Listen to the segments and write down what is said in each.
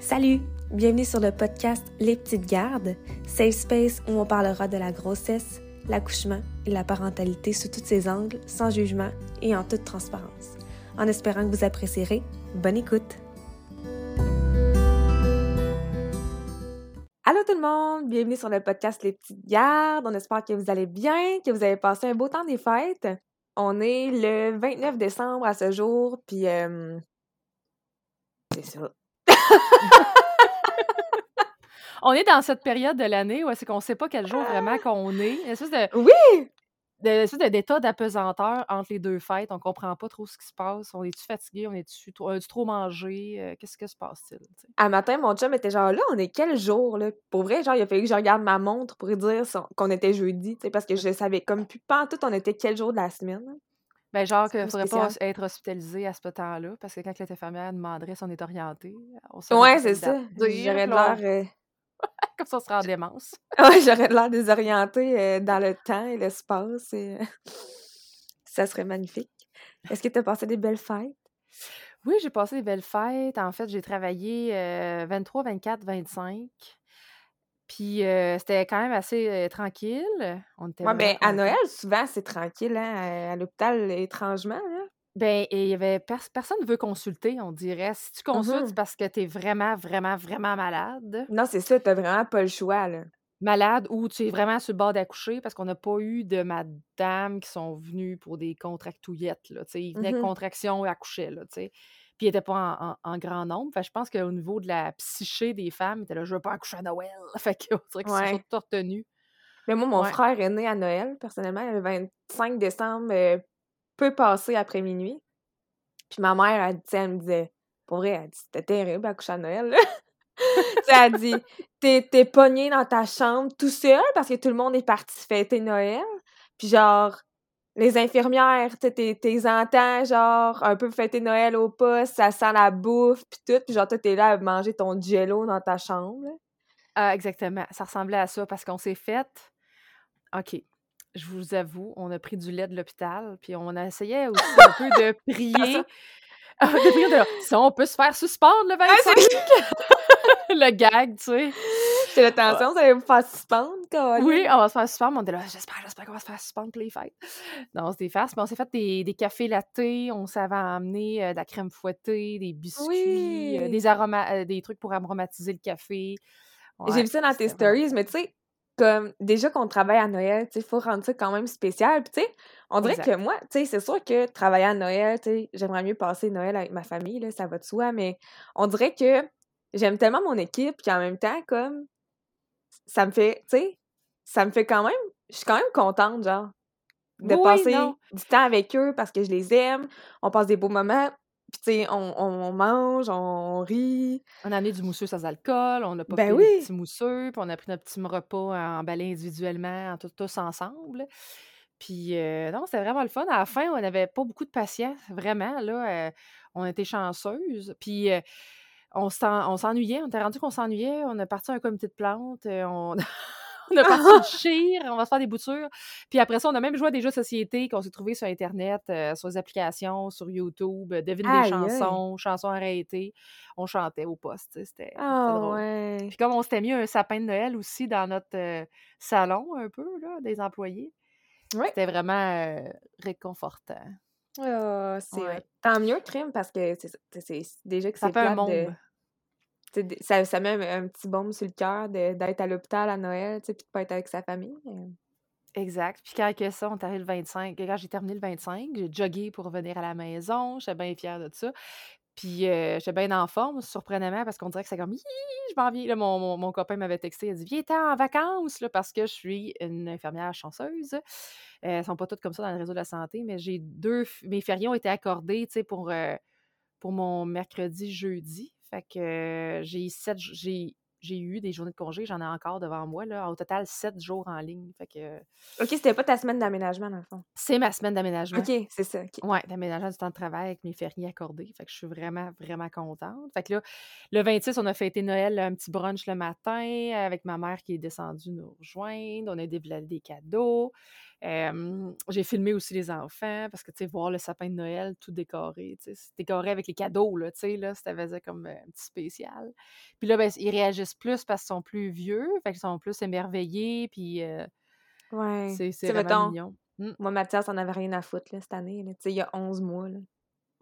Salut! Bienvenue sur le podcast Les Petites Gardes, safe space où on parlera de la grossesse, l'accouchement et la parentalité sous tous ses angles, sans jugement et en toute transparence. En espérant que vous apprécierez, bonne écoute! Allô tout le monde! Bienvenue sur le podcast Les Petites Gardes. On espère que vous allez bien, que vous avez passé un beau temps des fêtes. On est le 29 décembre à ce jour, puis euh, c'est ça. on est dans cette période de l'année où c'est qu'on ne sait pas quel jour vraiment qu'on est. Une espèce de, Oui! une espèce d'état d'apesanteur entre les deux fêtes. On ne comprend pas trop ce qui se passe. On est-tu fatigué? On est-tu trop, a-tu trop mangé? Euh, Qu'est-ce que se passe-t-il? tu sais? Un matin, mon chum était genre là, on est quel jour, là? Pour vrai, genre, il a fallu que je regarde ma montre pour dire qu'on était jeudi, parce que je savais comme plus pas en tout on était quel jour de la semaine. Ben, genre qu'il ne faudrait pas être hospitalisé à ce temps-là, parce que quand l'infirmière demanderait si on est orienté, on serait Ouais, c'est ça. J'aurais l'air. euh, comme ça, on serait en démence. Ouais, j'aurais de l'air désorientée euh, dans le temps et l'espace. Et... Ça serait magnifique. Est-ce que tu as passé des belles fêtes? Oui, j'ai passé des belles fêtes. En fait, j'ai travaillé euh, 23, 24, 25. Puis euh, c'était quand même assez euh, tranquille. On était Ouais, vraiment ben, à. Noël, souvent, c'est tranquille, hein, à l'hôpital, étrangement, là. Ben, il y avait pers- personne ne veut consulter, on dirait. Si tu consultes, c'est parce que tu es vraiment, vraiment, vraiment malade. Non, c'est ça, t'as vraiment pas le choix, là. Malade ou tu es vraiment sur le bord d'accoucher parce qu'on n'a pas eu de madame qui sont venues pour des contractouillettes. Là, tu sais. ils venaient avec Mhm. contraction et accouchaient. Là, tu sais. Puis ils n'étaient pas en, en- en grand nombre. Fait que je pense qu'au niveau de la psyché des femmes, ils étaient là, je veux pas accoucher à Noël. Fait qu'on dirait qu'ils se sont Ouais. tous retenus. Mais moi, mon Ouais. frère est né à Noël, personnellement, le 25 décembre, euh, peu passé après minuit. Puis ma mère, elle, elle me disait, pour vrai, elle dit, c'était terrible accoucher à Noël, là. Elle dit, t'es, t'es pogné dans ta chambre tout seul parce que tout le monde est parti fêter Noël. Puis genre, les infirmières, tu sais, t'es, entends, genre, un peu fêter Noël au poste, ça sent la bouffe, puis tout. Puis genre, toi, t'es là à manger ton jello dans ta chambre. Ah, exactement. Ça ressemblait à ça parce qu'on s'est fait. OK. Je vous avoue, on a pris du lait de l'hôpital, puis on a essayé aussi un peu de prier. de prier de si on peut se faire suspendre le 25. le gag, tu sais. J'ai l'attention, ça allait vous faire suspendre, quoi. Oui, on va se faire suspendre. On était là, j'espère, j'espère qu'on va se faire suspendre pour les fêtes. Non, on se défasse. Mais on s'est fait des, des cafés lattés. On savait amener euh, de la crème fouettée, des biscuits, euh, des, aroma- euh, des trucs pour aromatiser le café. J'ai Ouais, vu ça dans tes stories, mais tu sais, comme déjà qu'on travaille à Noël, tu sais, il faut rendre ça quand même spécial. Puis tu sais, on dirait que moi, tu sais, c'est sûr que travailler à Noël, tu sais, j'aimerais mieux passer Noël avec ma famille, là, ça va de soi, mais on dirait que j'aime tellement mon équipe qu'en même temps, comme, ça me fait, tu sais, ça me fait quand même, je suis quand même contente, genre, de Oui, passer non. du temps avec eux parce que je les aime, on passe des beaux moments, puis tu sais, on, on mange, on rit. On a amené du mousseux sans alcool, on a pas Ben fait des oui! petits mousseux, puis on a pris notre petit repas emballé individuellement, en tout- tous ensemble. Puis euh, non, c'était vraiment le fun. À la fin, on n'avait pas beaucoup de patience, vraiment. Là, euh, on était chanceuses. Puis euh, on s'en- on s'ennuyait, on était rendu qu'on s'ennuyait. On a parti un comité de plantes, euh, on, on a parti une chire, on va se faire des boutures. Puis après ça, on a même joué à des jeux de société qu'on s'est trouvés sur Internet, euh, sur les applications, sur YouTube, euh, devine des Aïe, aïe! chansons, chansons arrêtées. On chantait au poste, c'était Ah drôle. ouais. Puis comme on s'était mis un sapin de Noël aussi dans notre euh, salon, un peu, là, des employés, Ouais. c'était vraiment euh, réconfortant. Ah, c'est Ouais. Tant mieux, crime, parce que c'est déjà que Ça c'est fait un monde. de- Ça, ça met un, un petit baume sur le cœur d'être à l'hôpital à Noël, tu sais, puis de pas être avec sa famille. Exact. Puis quand que ça, on est arrivé le 25, quand j'ai terminé le 25, j'ai jogué pour revenir à la maison. J'étais bien fière de ça. Puis j'étais bien en forme, surprenamment, parce qu'on dirait que c'est comme, je m'en viens. Là, mon, mon, copain m'avait texté, il a dit, viens, en vacances, là, parce que je suis une infirmière chanceuse. Elles sont pas toutes comme ça dans le réseau de la santé, mais j'ai deux, mes fériés ont été accordés, pour, pour mon mercredi, jeudi. Fait que j'ai sept, j'ai eu des journées de congé, j'en ai encore devant moi, là. Au total, sept jours en ligne. Fait que Ok, c'était pas ta semaine d'aménagement, dans le fond? c'est ma semaine d'aménagement. Ok, c'est ça. ok. Ouais, d'aménagement du temps de travail avec mes fériés accordés. Fait que je suis vraiment, vraiment contente. Fait que là, le 26, on a fêté Noël, un petit brunch le matin avec ma mère qui est descendue nous rejoindre. On a développé des cadeaux. J'ai filmé aussi les enfants parce que, tu sais, voir le sapin de Noël tout décoré, tu sais, décoré avec les cadeaux, là, tu sais, là, ça faisait comme, un petit spécial. Puis là, ben, ils réagissent plus parce qu'ils sont plus vieux, fait qu'ils sont plus émerveillés, puis Ouais. c'est c'est vraiment mettons, mignon. Mmh. moi, Mathias en avait rien à foutre, là, cette année. Tu sais, il y a 11 mois, là.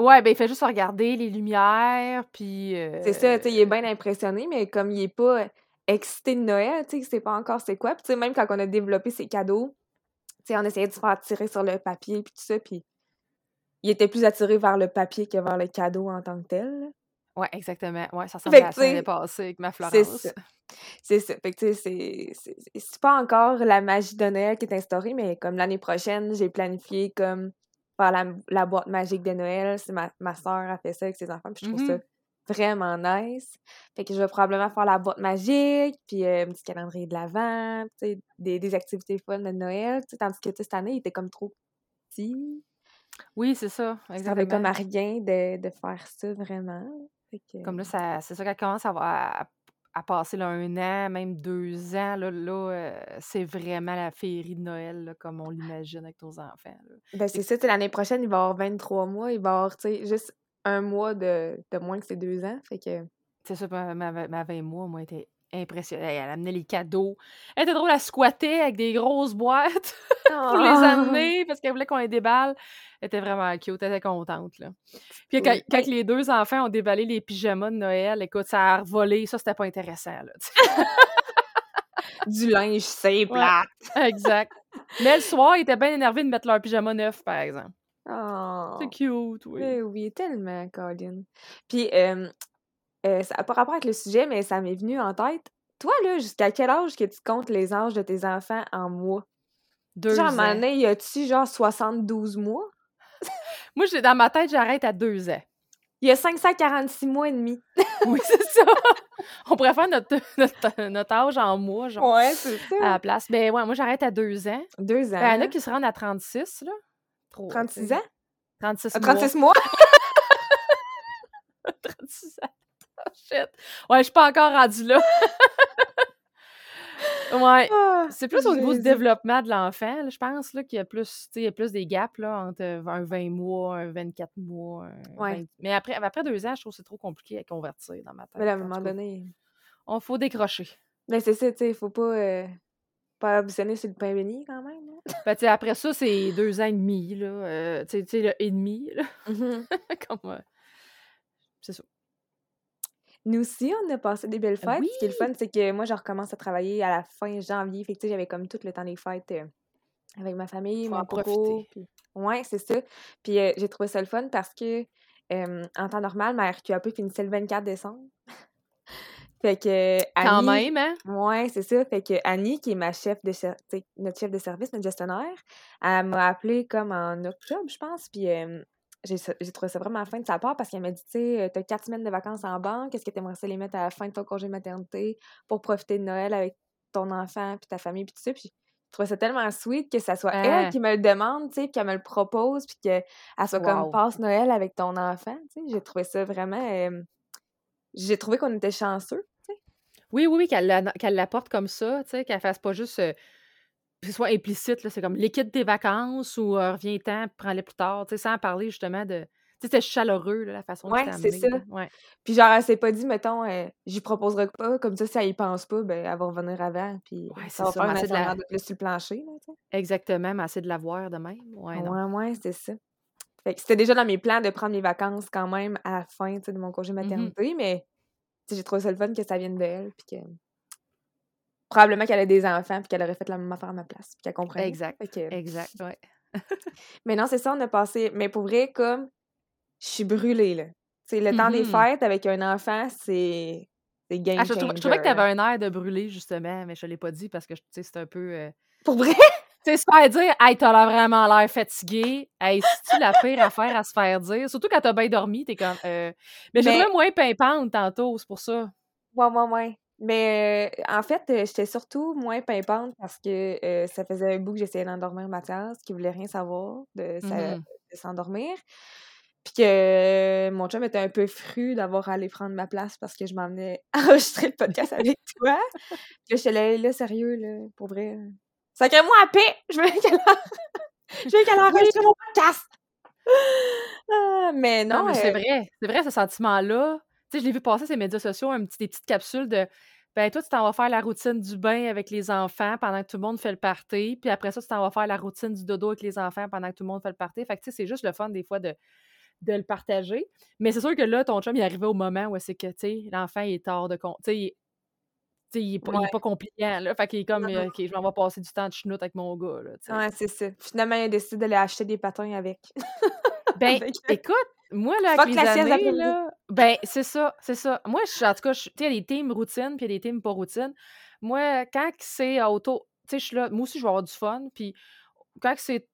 Ouais, ben, il fait juste regarder les lumières, puis C'est ça, tu sais, il est bien impressionné, mais comme il est pas excité de Noël, tu sais, il sait pas encore c'est quoi. Puis tu sais, même quand on a développé ses cadeaux, on essayait de se faire tirer sur le papier puis tout ça, puis il était plus attiré vers le papier que vers le cadeau en tant que tel. Ouais, exactement. Ouais, ça ressemble à ça passée avec ma c'est Florence. ça. C'est ça. Fait que c'est pas encore la magie de Noël qui est instaurée, mais comme l'année prochaine, j'ai planifié comme faire la la boîte magique de Noël. C'est ma ma sœur a fait ça avec ses enfants, puis je trouve ça mh. Vraiment nice. Fait que je vais probablement faire la boîte magique, puis, heu, un petit calendrier de l'avent, des des activités fun de Noël, tandis que, cette année, il était comme trop petit. Oui, c'est ça, Ça servait comme exactement. à rien de de faire ça vraiment. Fait que Comme là, c'est ça qu'elle commence à avoir à à passer là 1 an, même 2 ans, là là, heu, c'est vraiment la féerie de Noël, là, comme on l'imagine avec nos enfants. Ben, c'est ça, l'année prochaine, il va avoir 23 mois, il va avoir, tu sais, juste 1 mois de de moins que ses 2 ans, fait que C'est ça, ma ma ma ma 20 mois, moi, était impressionnée. Elle amenait les cadeaux. Elle était drôle, elle squattait avec des grosses boîtes pour les Ah! amener parce qu'elle voulait qu'on les déballe. Elle était vraiment cute, elle était contente, là. Puis quand Oui. quand les 2 enfants ont déballé les pyjamas de Noël, écoute, ça a revolé, ça, c'était pas intéressant, là. Du linge, c'est Ouais, plate! exact. Mais le soir, ils étaient bien énervés de mettre leurs pyjamas neufs, par exemple. C'est cute, oui. Oui, tellement, Colin. Puis, hem, heu, ça pas rapport avec le sujet, mais ça m'est venu en tête. Toi, là, jusqu'à quel âge que tu comptes les âges de tes enfants en mois? Sais, genre, à un 2 moment ans. donné, y a-tu genre 72 mois? Moi, j'ai dans ma tête, j'arrête à 2 ans. Il y a 546 mois et demi. Oui, c'est ça. On pourrait faire notre notre notre âge en mois, genre, Ouais, c'est à ça. la place. Ben, ouais, moi, j'arrête à 2 ans. 2 Ben, il y en a ans. qui se rendent à 36, là. Trop, tu 36 sais. ans? 36 Ah, mois. 36 mois? 36 ans. Oh shit. Ouais, je suis pas encore rendue là. Ouais. Ah! C'est plus au niveau du développement de l'enfant, je pense, là, qu'il y a plus, tu sais, il y a plus des gaps, là, entre, un 20 mois, un 24 mois, un Ouais. 20 mais après après 2 ans, je trouve que c'est trop compliqué à convertir dans ma Mais là, à un tête, en moment donné On faut décrocher. Ben, c'est ça, tu sais, il faut pas, heu, pas abusonner sur le pain béni quand même, là. Ben, tu sais, après ça, c'est 2 ans et demi, là, heu, tu sais le et demi, là, Mmh mh. comme, heu c'est ça. Nous aussi, on a passé des belles fêtes. Oui! Ce qui est le fun, c'est que moi, je recommence à travailler à la fin janvier. Fait que, j'avais comme tout le temps des fêtes, heu, avec ma famille, Faut mon en coco, puis ouais, c'est ça. Puis, j'ai trouvé ça le fun parce que, en temps normal, ma RQAP finissait le 24 décembre. Fait que Quand Annie même, hein? ouais, c'est ça. Fait que Annie, qui est ma chef de notre chef de service, notre gestionnaire, elle m'a appelée comme en octobre, je pense, puis, j'ai trouvé ça vraiment fin de sa part parce qu'elle m'a dit: «Tu sais, heu, tu as 4 semaines de vacances en banque. Est-ce que tu aimerais ça les mettre à la fin de ton congé maternité pour profiter de Noël avec ton enfant puis ta famille?» puis tout ça? Puis je trouvais ça tellement sweet que ça soit elle Hein? qui me le demande, tu sais, puis qu'elle me le propose, puis qu'elle soit comme! «Passe Noël avec ton enfant», tu sais. J'ai trouvé ça vraiment, j'ai trouvé qu'on était chanceux, tu sais. Oui, oui, oui, qu'elle la qu'elle l'apporte comme ça, qu'elle fasse pas juste, que ce soit implicite, c'est comme: «Liquide tes vacances» ou heu, «Reviens-t'en, prends-les plus tard», sans parler justement de tu sais, c'était chaleureux, là, la façon Ouais, c'est ça. Ouais. Puis genre, elle s'est pas dit, mettons, heu: «J'y proposerai pas», comme ça, si elle y pense pas, ben, elle va revenir avant, puis Ouais, ça va ça, faire un assez de la de plus sur le plancher, là, exactement, mais assez de l'avoir de même. Ouais, ouais, c'est ça. Fait que c'était déjà dans mes plans de prendre mes vacances quand même à la fin, de mon congé Mmh mh. maternité, mais j'ai trouvé ça le fun que ça vienne d'elle, puis que probablement qu'elle a des enfants, puis qu'elle aurait fait la même affaire à ma place, puis qu'elle comprenait. Exact, que exact, ouais. mais non, c'est ça, on a passé mais pour vrai, comme je suis brûlée, là. Le temps des Mmh mh. fêtes avec un enfant, c'est c'est game Ah, je trouvais je trouvais que tu changer, avais là. un air de brûlée, justement, mais je te l'ai pas dit parce que, tu sais, c'est un peu, heu Pour vrai? Tu sais, se faire dire: «Hey, tu as l'air vraiment l'air fatiguée». Hey, c'est-tu la pire affaire à se faire dire? Surtout quand tu as bien dormi, tu es comme: «Heu» mais Mais trouvée moins pimpante tantôt, c'est pour ça. Ouais, ouais, ouais. Mais heu, en fait, heu, j'étais surtout moins pimpante parce que, ça faisait un bout que j'essayais d'endormir Mathias, qui voulait rien savoir de Mmh s'endormir. Puis que mon chum était un peu fru d'avoir à aller prendre ma place parce que je m'en venais enregistrer le podcast avec toi. Puis là, j'étais là: «Là, sérieux, là, pour vrai, Sacrez-moi à paix! Je veux qu'elle je veux qu'elle enregistre mon podcast! Ah, mais non, Non, mais c'est euh, vrai. C'est vrai, ce sentiment-là. Tu sais, je l'ai vu passer sur les médias sociaux, un petit, des petites capsules de ben toi, tu t'en vas faire la routine du bain avec les enfants pendant que tout le monde fait le party. Puis après ça, tu t'en vas faire la routine du dodo avec les enfants pendant que tout le monde fait le party. Fait que tu sais, c'est juste le fun des fois de, de le partager. Mais c'est sûr que là, ton chum, il est arrivé au moment où c'est que, tu sais, l'enfant, il est hors de compte. Tu sais, il est- tu sais, il est pas, ouais. pas compliant, là. Fait qu'il est comme, Non, euh, non. OK, je m'en vais passer du temps de chenoute avec mon gars, là. Ouais, c'est ça. Finalement, il a décidé d'aller acheter des patins avec. Ben, Avec écoute, moi, là, avec les années, là, ben, c'est ça, c'est ça. Moi, je, en tout cas, tu sais, il y a des teams routine, puis il y a des teams pas routine. Moi, quand c'est auto, tu sais, je suis là, moi aussi, je vais avoir du fun, puis quand c'est,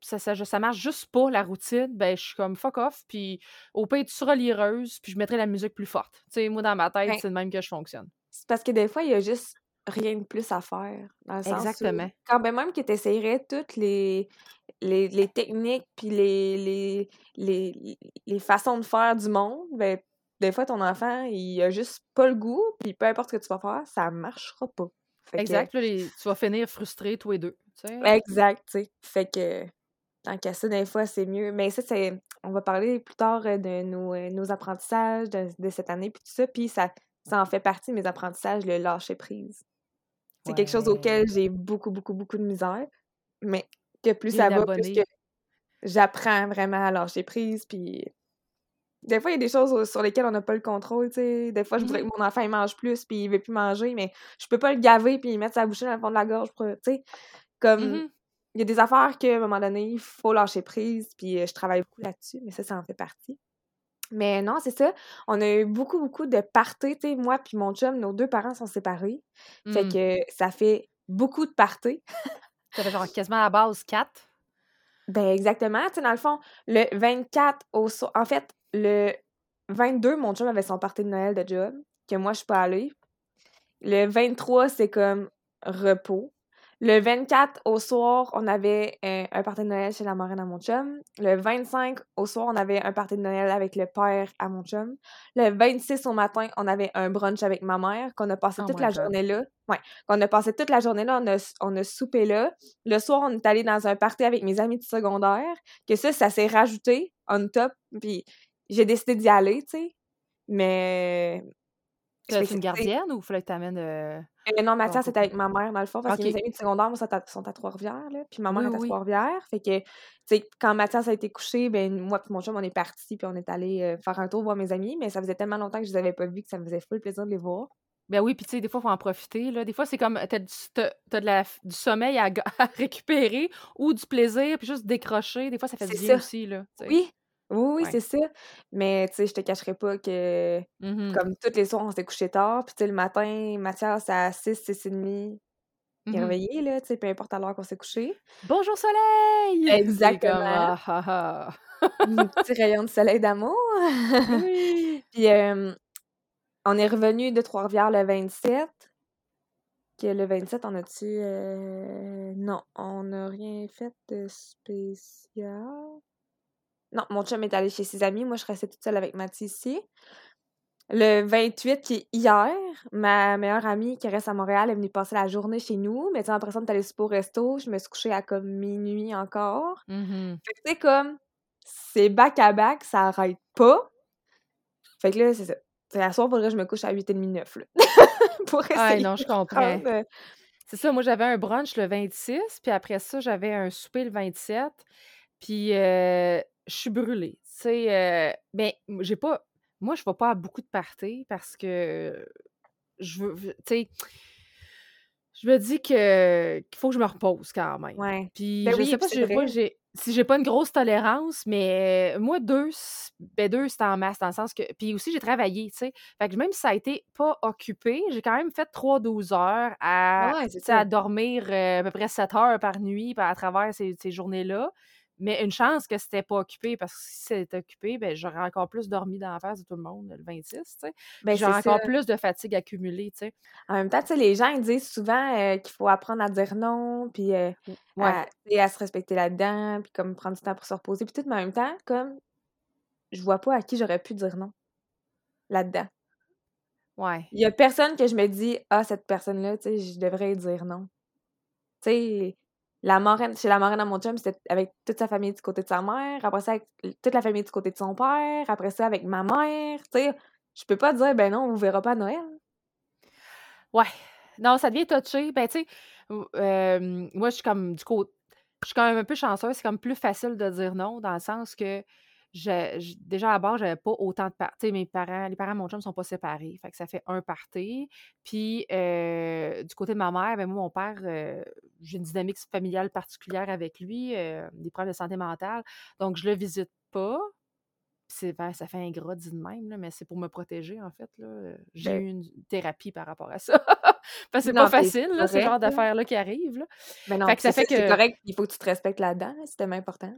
ça, ça, ça marche juste pas, la routine, ben, je suis comme fuck off, puis au pire, tu seras lireuse, puis je mettrai la musique plus forte. Tu sais, moi, dans ma tête, Ben, c'est de même que je fonctionne. C'est parce que des fois, il y a juste rien de plus à faire. Dans le sens où, Exactement. quand ben même que tu essayerais toutes les, les, les techniques puis les, les, les, les façons de faire du monde, ben, des fois, ton enfant, il a juste pas le goût, puis peu importe ce que tu vas faire, ça marchera pas. Fait que, Exact, là, les- tu vas finir frustré, tous les deux. exact, tu sais. Fait que, tant qu'à ça, des fois, c'est mieux. Mais ça, c'est. On va parler plus tard euh, de nos, euh, nos apprentissages de, de cette année, puis tout ça. Puis ça, ça en fait partie de mes apprentissages, le lâcher prise. C'est quelque chose auquel j'ai beaucoup, beaucoup, beaucoup de misère. Mais que plus ça va, plus que j'apprends vraiment à lâcher prise. Puis des fois, il y a des choses sur lesquelles on n'a pas le contrôle, tu sais. Des fois, je voudrais Mhm. que mon enfant il mange plus, puis il veut plus manger, mais je peux pas le gaver puis mettre sa bouchée dans le fond de la gorge, tu sais. Comme, Mhm. il y a des affaires qu'à un moment donné, il faut lâcher prise, puis euh, je travaille beaucoup là-dessus, mais ça, ça en fait partie. Mais non, c'est ça. On a eu beaucoup, beaucoup de parties, tu sais. Moi puis mon chum, nos deux parents sont séparés. Fait Mm. que ça fait beaucoup de parties. Ça fait genre quasiment à la base 4. Ben exactement. Tu sais, dans le fond, le 24 au. En fait, le 22, mon chum avait son party de Noël de job, que moi, je suis pas allée. Le 23, c'est comme repos. Le 24 au soir, on avait euh, un party de Noël chez la marraine à mon chum. Le 25 au soir, on avait un party de Noël avec le père à mon chum. Le 26 au matin, on avait un brunch avec ma mère qu'on a passé Oh toute la God. journée là. Ouais, qu'on a passé toute la journée là, on a, on a soupé là. Le soir, on est allé dans un party avec mes amis du secondaire, que ça, ça s'est rajouté on top, puis j'ai décidé d'y aller, tu sais. Mais... Une tu sais, gardienne ou fallait que t'amènes. euh, euh, non, Mathias, c'était avec ma mère, dans le fond, parce que mes amis du secondaire, moi, sont à, sont à Trois-Rivières, là, puis ma mère Oui, est à oui. Trois-Rivières. Fait que, tu sais, quand Mathias a été couché, ben moi puis mon chum, on est partis, puis on est allé euh, faire un tour voir mes amis, mais ça faisait tellement longtemps que je les avais pas vus que ça me faisait full plaisir de les voir. Ben oui, puis tu sais, des fois, il faut en profiter. Là. Des fois, c'est comme t'as du, t'as- t'as de la, du sommeil à, récupérer ou du plaisir, puis juste décrocher. Des fois, ça fait du bien ça. aussi. Là. Oui, oui, oui, Ouais. c'est ça. Mais, tu sais, je te cacherai pas que, Mhm. comme tous les soirs, on s'est couché tard, puis tu sais, le matin, Mathias, à 6, 6 et demi, il est Mhm. réveillé, là, tu sais, peu importe à l'heure qu'on s'est couché. Bonjour soleil! C'est comme Exactement. ah ah ah. Un petit rayon de soleil d'amour. Oui. Puis, euh, on est revenu de Trois-Rivières le 27. Que le 27, on a-tu. euh, Non, on n'a rien fait de spécial. Non, mon chum est allé chez ses amis. Moi, je restais toute seule avec Mathis ici. Le 28, qui est hier, ma meilleure amie qui reste à Montréal est venue passer la journée chez nous. Mais tu sais, après ça, on est allé souper au resto. Je me suis couchée à comme minuit encore. Fait que tu sais, comme, c'est back-à-back, ça arrête pas. Fait que là, c'est ça. C'est à soir, faudrait que je me couche à 8h30, 9 là. pour Ah non, je comprends. euh, C'est ça, moi j'avais un brunch le 26, puis après ça, j'avais un souper le 27. Puis euh, je suis brûlée. Tu sais, euh, ben, j'ai pas. Moi, je vais pas à beaucoup de parties parce que je veux. Tu sais, je me dis que qu'il faut que je me repose quand même. Ouais. Puis Ben je oui, sais pas si j'ai si j'ai pas une grosse tolérance, mais euh, moi, deux, ben deux, c'est en masse, dans le sens que. Puis aussi, j'ai travaillé, tu sais. Fait que même si ça a été pas occupé, j'ai quand même fait 3-12 heures à, Ouais, à dormir euh, à peu près 7 heures par nuit à travers ces, ces journées-là. Mais une chance que c'était pas occupé, parce que si c'était occupé, ben j'aurais encore plus dormi dans la face de tout le monde le 26, tu sais. Ben, j'aurais ça. encore plus de fatigue accumulée, tu sais. En même temps, tu sais, les gens, ils disent souvent euh, qu'il faut apprendre à dire non, puis euh, Ouais. à, à se respecter là-dedans, puis comme prendre du temps pour se reposer, puis tout, mais en même temps, comme, je vois pas à qui j'aurais pu dire non là-dedans. Ouais. Il y a personne que je me dis, ah, cette personne-là, tu sais, je devrais dire non. Tu sais, la marraine, chez la marraine à mon chum, c'était avec toute sa famille du côté de sa mère, après ça, avec toute la famille du côté de son père, après ça, avec ma mère, tu sais. Je peux pas dire, ben non, on vous verra pas Noël. Ouais. Non, ça devient touché. Ben, tu sais, euh, moi, je suis comme du côté. Je suis quand même un peu chanceuse. C'est comme plus facile de dire non, dans le sens que déjà à bord, j'avais pas autant de parties. Mes parents, les parents de mon chum sont pas séparés. Fait que ça fait un party. Puis euh, du côté de ma mère, ben moi, mon père, euh, j'ai une dynamique familiale particulière avec lui, euh, des problèmes de santé mentale. Donc, je le visite pas. C'est, ben, ça fait un gros dit de même, mais c'est pour me protéger, en fait. J'ai ben eu une thérapie par rapport à ça. Parce que c'est pas facile, là, ce genre d'affaires-là qui arrivent. Là. Mais ben non, ça fait que... c'est correct, il faut que tu te respectes là-dedans, c'est tellement important.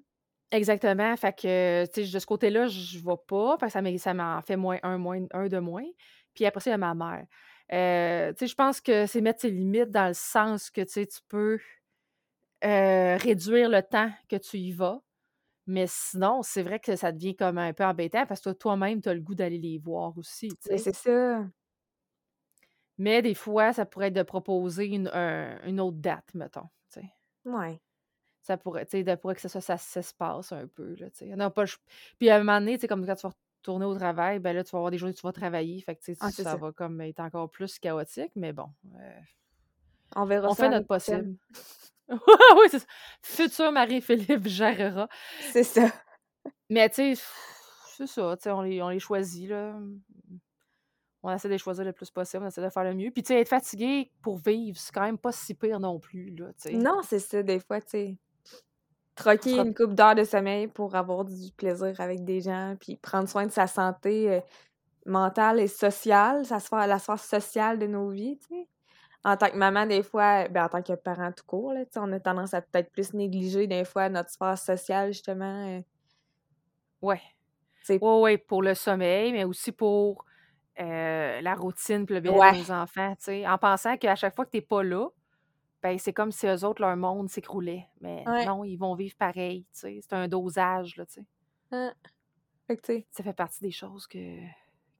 Exactement. Fait que, tu sais, de ce côté-là, je ne vois pas, parce que ça m'en fait moins un, moins un de moins. Puis après ça, il y a ma mère. Euh, je pense que c'est mettre ses limites dans le sens que, tu peux euh, réduire le temps que tu y vas. Mais sinon, c'est vrai que ça devient comme un peu embêtant parce que toi-même, tu as le goût d'aller les voir aussi. c'est ça. Mais des fois, ça pourrait être de proposer une, une autre date, mettons. Ouais ça pourrait, tu sais, pourrait que ça, ça, se passe un peu, là, tu sais. Non, pas, Puis à un moment donné, tu sais, comme quand tu vas retourner au travail, ben là, tu vas avoir des jours où tu vas travailler, fait que, ah, ça, va comme être encore plus chaotique, mais bon. Euh, on verra On fait notre possible. oui, c'est ça. Futur Marie-Philippe gérera. C'est ça. Mais, tu sais, c'est ça, tu sais, on les, on les choisit, là. On essaie de les choisir le plus possible, on essaie de faire le mieux. Puis, tu sais, être fatigué pour vivre, c'est quand même pas si pire non plus, là, tu sais. Non, c'est ça, des fois, tu sais troquer une coupe d'heures de sommeil pour avoir du plaisir avec des gens, puis prendre soin de sa santé euh, mentale et sociale, ça se la sphère sociale de nos vies, tu sais. En tant que maman, des fois, ben, en tant que parent tout court, là, on a tendance à peut-être plus négliger des fois notre sphère sociale, justement. Euh. Ouais. Oui, ouais, pour le sommeil, mais aussi pour euh, la routine, le bien de nos enfants, tu sais. En pensant qu'à chaque fois que tu n'es pas là, ben, c'est comme si eux autres, leur monde s'écroulait. Mais non, ils vont vivre pareil, tu sais. C'est un dosage, là, tu sais. Ah. Ça fait partie des choses que,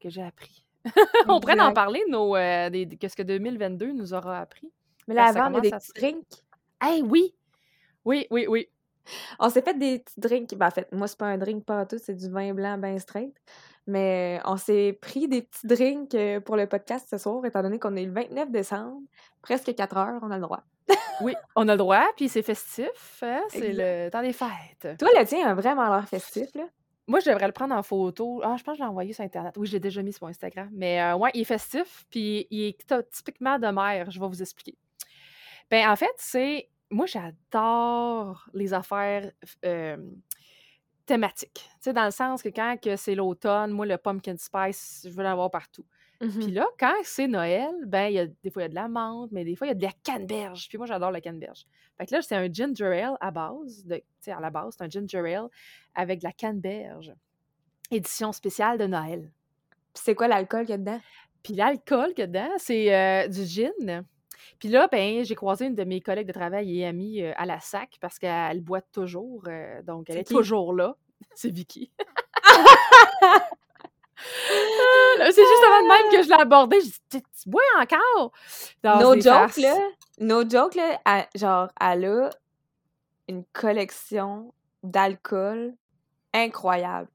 que j'ai appris. on pourrait en parler, nos, euh, qu'est-ce que 2022 nous aura appris? Mais là, avant, on a des petits drinks. Hey, oui! Oui, oui, oui. On s'est fait des petits drinks. Ben, en fait, moi, c'est pas un drink pas tout, c'est du vin blanc bien straight. Mais on s'est pris des petits drinks euh, pour le podcast ce soir, étant donné qu'on est le 29 décembre, presque 4 heures, on a le droit. oui, on a le droit, puis c'est festif, hein, c'est le temps des fêtes. Toi, le tien a vraiment l'air festif, là. Moi, je devrais le prendre en photo. Ah, je pense que je l'ai envoyé sur Internet. Oui, je l'ai déjà mis sur Instagram. Mais euh, ouais, il est festif, puis il est typiquement de mer. Je vais vous expliquer. Ben, en fait, c'est. Moi, j'adore les affaires euh, thématique. Tu sais, dans le sens que quand que c'est l'automne, moi, le pumpkin spice, je veux l'avoir partout. Puis mmh là, quand c'est Noël, ben, y a, des fois, il y a de la menthe, mais des fois, il y a de la canneberge. Puis moi, j'adore la canneberge. Fait que là, c'est un ginger ale à base. Tu sais, à la base, c'est un ginger ale avec de la canneberge. Édition spéciale de Noël. Puis c'est quoi l'alcool qu'il y a dedans? Puis l'alcool qu'il y a dedans, c'est euh, du gin. Puis là, ben, j'ai croisé une de mes collègues de travail et amies euh, à la SAC parce qu'elle boit toujours. Euh, donc, elle est, toujours là. C'est Vicky. Ah, c'est juste avant de même que je l'ai abordé. J'ai dit, tu bois encore? no joke, là. No joke, là. genre, elle a une collection d'alcool incroyable.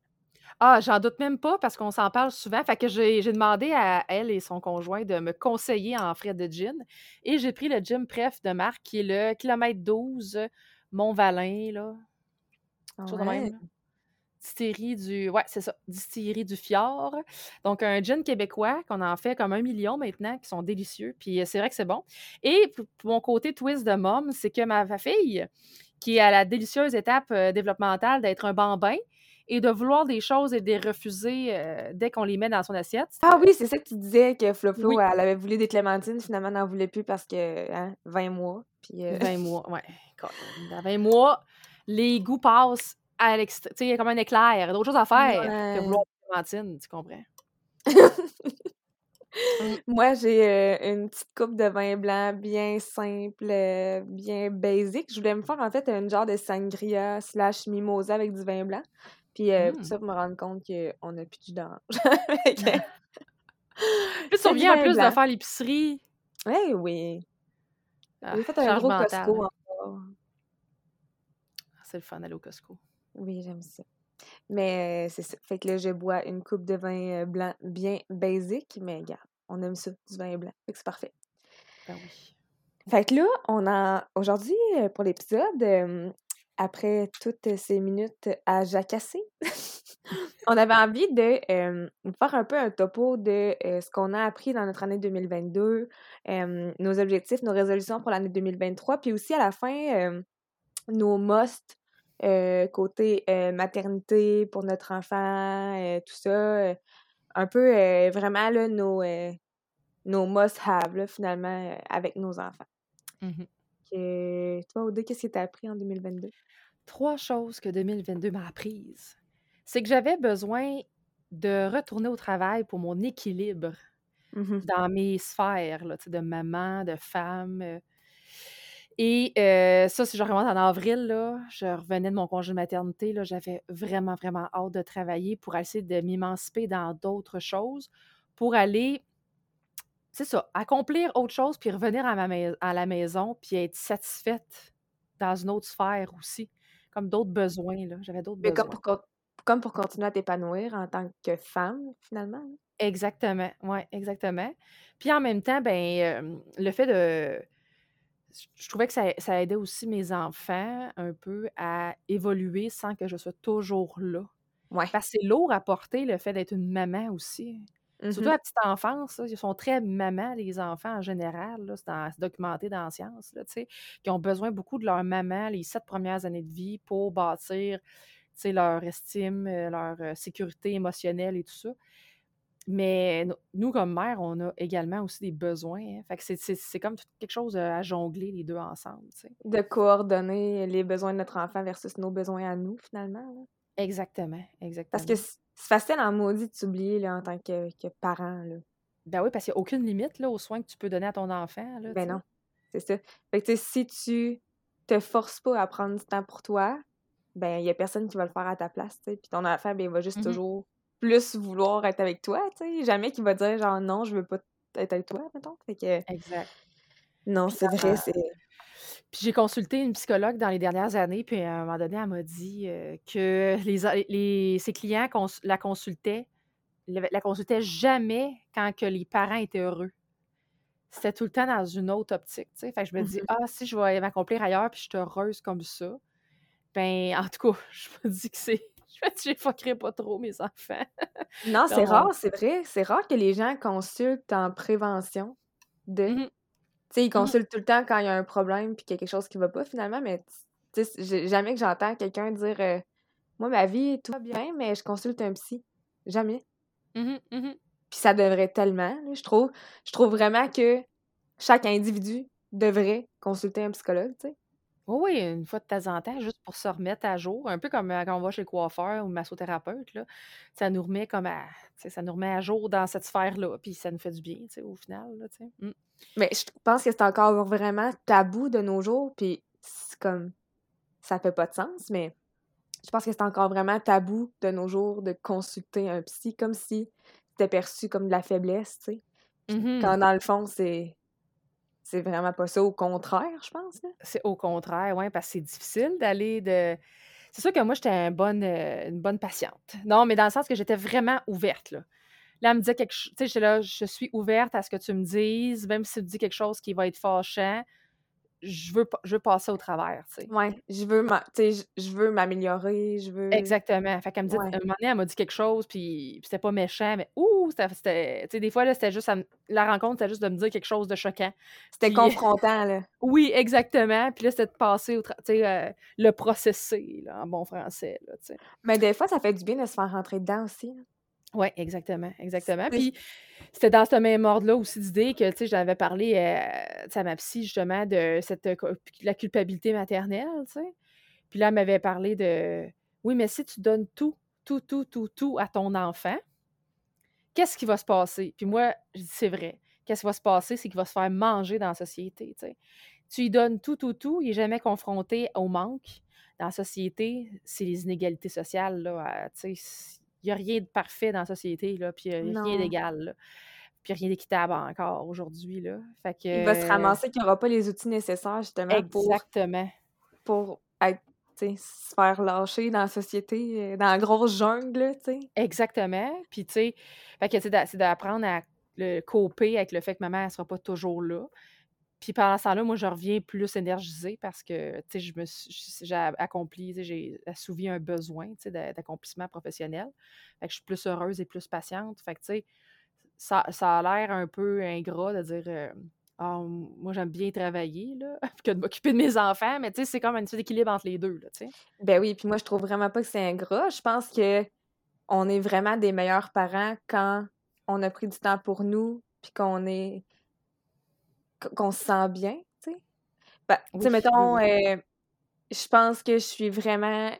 Ah, j'en doute même pas parce qu'on s'en parle souvent. Fait que j'ai demandé à elle et son conjoint de me conseiller en frais de gin. Et j'ai pris le gin Pref de marque qui est le kilomètre 12 Mont-Valin, là. Distillerie du. Ouais, c'est ça. Distillerie du Fjord. Donc, un gin québécois qu'on en fait comme un million maintenant, qui sont délicieux. Puis c'est vrai que c'est bon. Et pour mon côté twist de mom, c'est que ma fille, qui est à la délicieuse étape développementale d'être un bambin, et de vouloir des choses et de les refuser euh, dès qu'on les met dans son assiette. Ah oui, c'est ça que tu disais, que Flo Flo, elle avait voulu des clémentines, finalement, elle n'en voulait plus parce que, hein, 20 mois. Puis, 20 euh, mois, ouais. Dans 20 mois, les goûts passent à l'extérieur. Tu sais, il y a comme un éclair. Il y a d'autres choses à faire que vouloir des clémentines, tu comprends? Moi, j'ai euh, une petite coupe de vin blanc bien simple, bien basique. Je voulais me faire en fait un genre de sangria slash mimosa avec du vin blanc. Puis euh, mmh. ça, pour me rendre compte qu'on n'a plus d'orange. Puis on vient en plus de faire l'épicerie. Oui, oui. Ah, J'ai fait un gros. Costco encore. C'est le fun d'aller au Costco. Oui, j'aime ça. Mais euh, c'est ça. Fait que là, je bois une coupe de vin euh, blanc bien basic, mais regarde, on aime ça, du vin blanc. Fait que c'est parfait. Ben oui. Fait que là, on a aujourd'hui, pour l'épisode, euh, après toutes ces minutes à jacasser, on avait envie de euh, faire un peu un topo de euh, ce qu'on a appris dans notre année 2022, euh, nos objectifs, nos résolutions pour l'année 2023, puis aussi à la fin, nos musts euh, côté maternité pour notre enfant, tout ça. un peu vraiment là, nos, nos must-have, finalement, avec nos enfants. Mhm. Que, toi, Audrey, qu'est-ce que tu as appris en 2022? Trois choses que 2022 m'a apprises. C'est que j'avais besoin de retourner au travail pour mon équilibre Mhm. dans mes sphères là, de maman, de femme. euh. Et euh, ça, si je remonte en avril, là, je revenais de mon congé de maternité, là, j'avais vraiment, vraiment hâte de travailler pour essayer de m'émanciper dans d'autres choses, pour aller, c'est ça, accomplir autre chose, puis revenir à, ma mais- à la maison, puis être satisfaite dans une autre sphère aussi, comme d'autres besoins, là. J'avais d'autres Mais comme besoins. pour, comme pour continuer à t'épanouir en tant que femme, finalement. hein? Exactement, oui, exactement. Puis en même temps, ben, euh, le fait de. je- Je trouvais que ça, ça aidait aussi mes enfants un peu à évoluer sans que je sois toujours là. Ouais. Parce que c'est lourd à porter le fait d'être une maman aussi. Surtout à la petite enfance, là, ils sont très mamans, les enfants en général. C'est documenté dans la science, là, qui ont besoin beaucoup de leur maman les sept premières années de vie pour bâtir leur estime, euh, leur euh, sécurité émotionnelle et tout ça. Mais no- nous, comme mère, on a également aussi des besoins. hein. Fait que c'est- comme quelque chose euh, à jongler les deux ensemble. De coordonner les besoins de notre enfant versus nos besoins à nous, finalement. là. Exactement, Parce exactement. que c'est facile en maudit de s'oublier là, en tant que, que parent. Là. Ben oui, parce qu'il n'y a aucune limite là, aux soins que tu peux donner à ton enfant. Là, Ben non, c'est ça. Fait que si tu te forces pas à prendre du temps pour toi, ben il y a personne qui va le faire à ta place, tu sais. Puis ton enfant, ben il va juste Mhm. toujours plus vouloir être avec toi, tu sais. Jamais qu'il va dire genre non, je veux pas être avec toi, mettons. Fait que Exact. non, c'est vrai, c'est. Puis j'ai consulté une psychologue dans les dernières années, puis à un moment donné, elle m'a dit euh, que les, les- ses clients cons- la consultaient, la, consultaient jamais quand que les parents étaient heureux. C'était tout le temps dans une autre optique. tu sais. Fait que je me dis, Mhm. ah, si je vais m'accomplir ailleurs, puis je suis heureuse comme ça, ben, en tout cas, je me dis que c'est. Je j'effoquerai pas trop mes enfants. Non, c'est rare, c'est vrai. C'est rare que les gens consultent en prévention de. mhm, Tu sais, ils mhm, consultent tout le temps quand il y a un problème puis qu'il y a quelque chose qui va pas finalement, mais tu sais, j'ai- jamais que j'entends quelqu'un dire euh, Moi, ma vie, tout va bien, mais je consulte un psy. Jamais. mhm, mhm. Puis ça devrait tellement, là, je trouve. Je trouve vraiment que chaque individu devrait consulter un psychologue, tu sais. Oui, oui, une fois de temps en temps, juste pour se remettre à jour, un peu comme euh, quand on va chez le coiffeur ou le massothérapeute, là, ça nous remet comme à, tu sais, ça nous remet à jour dans cette sphère-là, puis ça nous fait du bien, tu sais, au final, là, tu sais. Mm. Mais je pense que c'est encore vraiment tabou de nos jours, puis c'est comme. Ça fait pas de sens, mais je pense que c'est encore vraiment tabou de nos jours de consulter un psy, comme si c'était perçu comme de la faiblesse, tu sais. Mhm. Quand dans le fond, c'est. C'est vraiment pas ça, au contraire, je pense. C'est au contraire, oui, parce que c'est difficile d'aller de. C'est sûr que moi, j'étais euh, une bonne patiente. Non, mais dans le sens que j'étais vraiment ouverte, là. Là, elle me disait quelque chose, tu sais, je suis ouverte à ce que tu me dises, même si tu dis quelque chose qui va être fâchant, je veux, je veux passer au travers, tu sais. Ouais, je veux je veux m'améliorer, je veux. Exactement. Fait qu'elle me dit, Ouais. un moment donné, elle m'a dit quelque chose, puis, puis c'était pas méchant, mais ouh, c'était, tu sais, des fois, là, c'était juste, à la rencontre, c'était juste de me dire quelque chose de choquant. C'était Puis, confrontant, là. oui, exactement. Puis là, c'était de passer au, tra- tu sais, euh, le processer, là, en bon français, là, tu sais. Mais des fois, ça fait du bien de se faire rentrer dedans aussi. là. Oui, exactement, exactement. Puis c'était dans ce même ordre-là aussi d'idée que, tu sais, j'avais parlé euh, à ma psy, justement, de cette, euh, la culpabilité maternelle, tu sais. Puis là, elle m'avait parlé de, oui, mais si tu donnes tout, tout, tout, tout, tout à ton enfant, qu'est-ce qui va se passer? Puis moi, je dis, c'est vrai. Qu'est-ce qui va se passer? C'est qu'il va se faire manger dans la société, tu sais. Tu lui donnes tout, tout, tout, il n'est jamais confronté au manque. Dans la société, c'est les inégalités sociales, là. euh, tu sais, n'y a rien de parfait dans la société, là, puis il n'y a rien d'égal, puis rien d'équitable encore aujourd'hui, là. Fait Il va se ramasser qu'il aura pas les outils nécessaires justement pour exactement. pour être se faire lâcher dans la société, heu, dans la grosse jungle. Exactement. Puis, tu sais, c'est d'a c'est d'apprendre à le coper avec le fait que maman, elle sera pas toujours là. Puis pendant ce temps-là, moi, je reviens plus énergisée parce que, tu sais, je me j'ai accompli, j'ai assouvi un besoin, tu sais, d'a d'accomplissement professionnel. Fait que je suis plus heureuse et plus patiente. Fait que, tu sais, ça ça a l'air un peu ingrat de dire, hem: «Ah, moi, j'aime bien travailler, là, que de m'occuper de mes enfants», mais tu sais, c'est comme un espèce d'équilibre entre les 2, là, tu sais. Ben oui, puis moi, je trouve vraiment pas que c'est ingrat. Je pense qu'on est vraiment des meilleurs parents quand on a pris du temps pour nous, puis qu'on est qu'on se sent bien, tu sais? Ben, tu sais, mettons, heu, je pense que je suis vraiment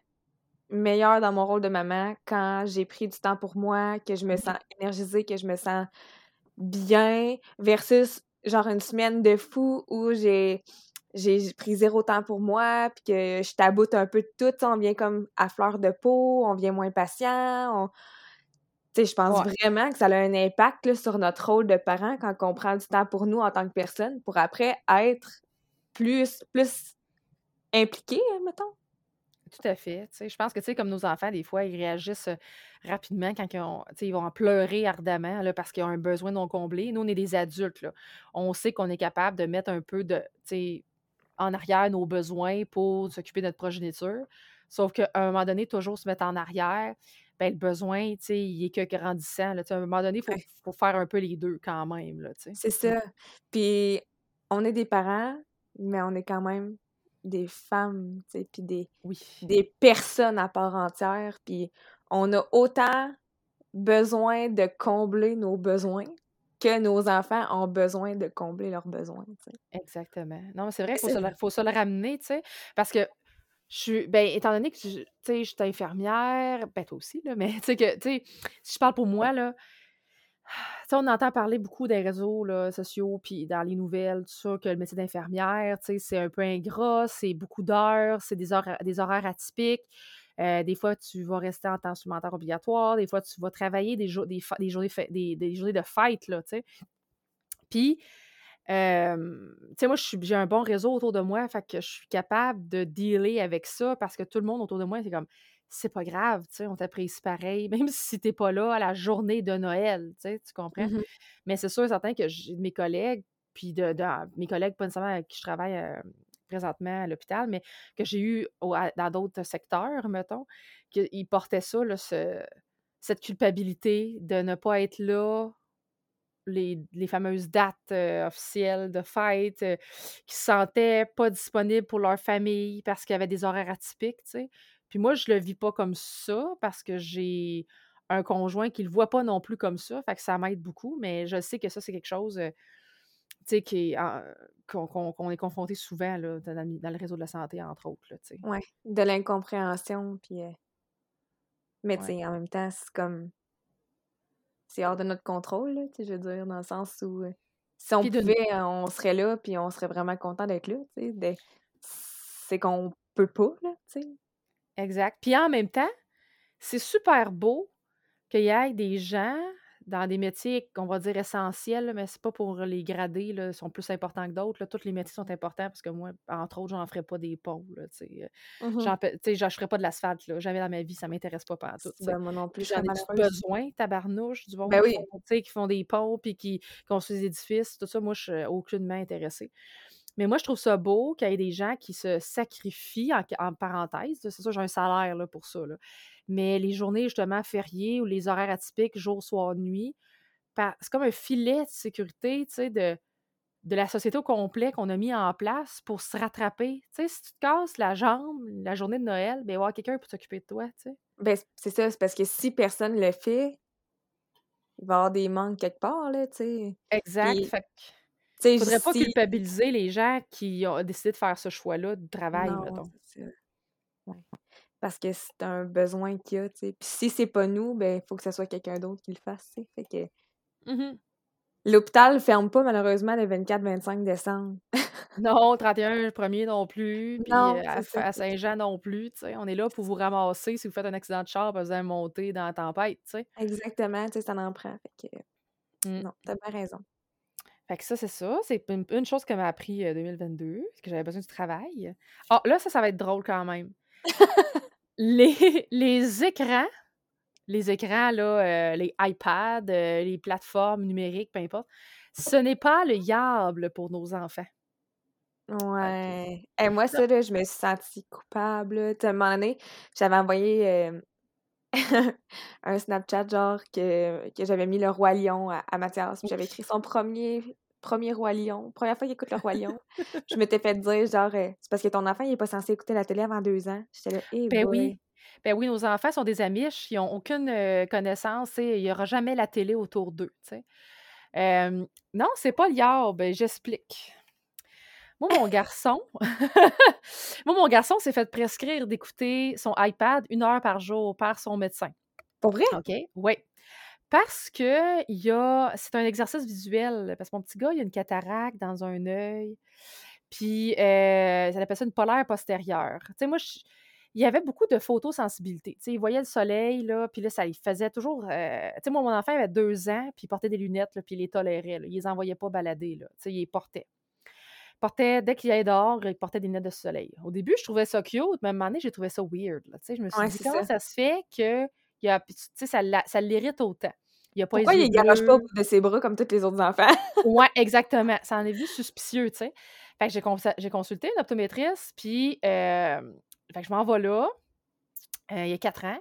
meilleure dans mon rôle de maman quand j'ai pris du temps pour moi, que je me sens énergisée, que je me sens bien, versus genre une semaine de fou où j'ai j'ai pris zéro temps pour moi, puis que je taboute un peu de tout, on vient comme à fleur de peau, on vient moins patient, on je pense Ouais. vraiment que ça a un impact, là, sur notre rôle de parent quand on prend du temps pour nous en tant que personne, pour après être plus plus impliqués, hein, mettons. Tout à fait, je pense que, tu sais, comme nos enfants, des fois, ils réagissent, heu, rapidement quand ils ont vont en pleurer ardemment, là, parce qu'ils ont un besoin non comblé. Nous, on est des adultes, là. On sait qu'on est capable de mettre un peu de en arrière nos besoins pour s'occuper de notre progéniture. Sauf qu'à un moment donné, toujours se mettre en arrière, ben, le besoin, tu sais, il est que grandissant, là, à un moment donné, il faut Ouais. faut faire un peu les 2 quand même, là. C'est ça. Puis on est des parents, mais on est quand même des femmes, tu puis des Oui. des personnes à part entière, puis on a autant besoin de combler nos besoins que nos enfants ont besoin de combler leurs besoins. Exactement. Non, mais c'est vrai, il faut C'est se le faut se le ramener, tu sais, parce que je suis ben, étant donné que je je suis infirmière, ben, toi aussi, là, mais tu sais que tu si je parle pour moi, là, on entend parler beaucoup des réseaux, là, sociaux, puis dans les nouvelles, tout ça, que le métier d'infirmière, c'est un peu ingrat, c'est beaucoup d'heures, c'est des des horaires atypiques. Heu, des fois, tu vas rester en temps supplémentaire obligatoire, des fois, tu vas travailler des jours des des journées des des journées de fête, là, tu sais. Puis, tu sais, moi, j'ai un bon réseau autour de moi, fait que je suis capable de dealer avec ça parce que tout le monde autour de moi, c'est comme: «C'est pas grave, tu sais, on t'apprécie pareil, même si tu es pas là à la journée de Noël», tu sais, tu comprends? Mmh Mais c'est sûr et certain que j'ai mes collègues, puis de de mes collègues, pas nécessairement avec qui je travaille, heu, présentement à l'hôpital, mais que j'ai eu au à dans d'autres secteurs, mettons, qu'ils portaient ça, là, ce cette culpabilité de ne pas être là les les fameuses dates, heu, officielles de fête, heu, qui se sentaient pas disponibles pour leur famille parce qu'il y avait des horaires atypiques, tu sais. Puis moi, je le vis pas comme ça parce que j'ai un conjoint qui le voit pas non plus comme ça, fait que ça m'aide beaucoup, mais je sais que ça, c'est quelque chose, tu sais, qui qu'on est confronté souvent, là, dans le réseau de la santé, entre autres, là, tu sais. Ouais, de l'incompréhension, puis, mais tu Ouais. sais, en même temps, c'est comme c'est hors de notre contrôle, là, je veux dire, dans le sens où, heu, si on Puis pouvait, heu, on serait là, puis on serait vraiment content d'être là, tu sais, de c'est qu'on peut pas, là, tu sais. exact. Puis en même temps, c'est super beau Qu'il y ait des gens dans des métiers qu'on va dire essentiels, mais c'est pas pour les grader, là, ils sont plus importants que d'autres. Tous les métiers sont importants parce que moi, entre autres, j'en ferais pas des ponts, là, heu, Mmh genre, je ferais pas de l'asphalte, jamais dans ma vie, ça m'intéresse pas sais. Ben, moi non plus, j'en malheureuse. besoin, tabarnouche, du monde Ben qui oui, font, tu sais, qui font des ponts puis qui construisent des édifices, tout ça, moi, je suis aucunement intéressée. Mais moi, je trouve ça beau qu'il y ait des gens qui se sacrifient, en en parenthèse, c'est sûr, j'ai un salaire, là, pour ça, là. Mais les journées, justement, fériées ou les horaires atypiques, jour, soir, nuit, c'est comme un filet de sécurité, tu sais, de de la société au complet qu'on a mis en place pour se rattraper. Tu sais, si tu te casses la jambe la journée de Noël, ben, il va y avoir quelqu'un pour s'occuper de toi, tu sais. ben, c'est ça, c'est parce que si personne le fait, il va y avoir des manques quelque part, là, tu sais. Exact, Puis, fait sais, faudrait pas culpabiliser les gens qui ont décidé de faire ce choix-là de travail, non, mettons. ouais, parce que c'est un besoin qu'il y a, tu sais. Puis si c'est pas nous, ben, il faut que ça soit quelqu'un d'autre qui le fasse, tu sais. Fait que Mmh l'hôpital ferme pas malheureusement le 24-25 décembre. Non, 31, 1er non plus, puis, Non, heu, à Saint-Jean non plus, tu sais. On est là pour vous ramasser si vous faites un accident de char, besoin de monter dans la tempête, tu sais. exactement, tu sais, ça en prend, fait que Mmh. Non, t'as bien raison. Fait que ça, c'est ça. C'est une, une chose que m'a appris euh, 2022, que j'avais besoin du travail. Ah, là, ça, ça va être drôle quand même. les, les écrans, les écrans, là, euh, les iPads, euh, les plateformes numériques, peu importe, ce n'est pas le diable pour nos enfants. Ouais. Et moi, ça, là, je me suis sentie coupable. là. À un moment donné, j'avais envoyé euh, un Snapchat, genre, que, que j'avais mis le Roi Lion à, à Mathias. J'avais écrit son premier, premier Roi Lion. Première fois qu'il écoute le Roi Lion. je m'étais fait dire, genre, euh, c'est parce que ton enfant, il est pas censé écouter la télé avant deux ans. J'étais là, eh Ben boy. oui. Ben oui, nos enfants sont des amiches, ils n'ont aucune euh, connaissance, sais, il n'y aura jamais la télé autour d'eux. tu sais. Euh, non, c'est pas le ben j'explique. Moi, mon garçon, moi, mon garçon s'est fait prescrire d'écouter son iPad une heure par jour par son médecin. Pour vrai? OK? Oui. Parce que il y a, c'est un exercice visuel. Parce que mon petit gars, il a une cataracte dans un œil. Puis, euh, ça appelle ça une polaire postérieure. Tu sais, moi, je- il y avait beaucoup de photosensibilité. Tu sais, il voyait le soleil, là, puis là, ça il faisait toujours... euh, tu sais, moi, mon enfant avait deux ans, puis il portait des lunettes, là, puis il les tolérait. là. Il les envoyait pas balader, là. Tu sais, il les portait. Portait, dès qu'il allait dehors, il portait des lunettes de soleil. Au début, je trouvais ça cute, mais à un moment donné, j'ai trouvé ça weird. là. Je me suis Ouais, dit, comment ça. ça se fait que il a, ça, l'a- ça l'irrite autant? Il a pas Pourquoi il ne garoche pas au bout de ses bras comme tous les autres enfants? Ouais, exactement. Ça en est vu suspicieux, tu sais. Fait que j'ai cons- j'ai consulté une optométriste, puis euh, fait que je m'en vais là, euh, il y a quatre ans.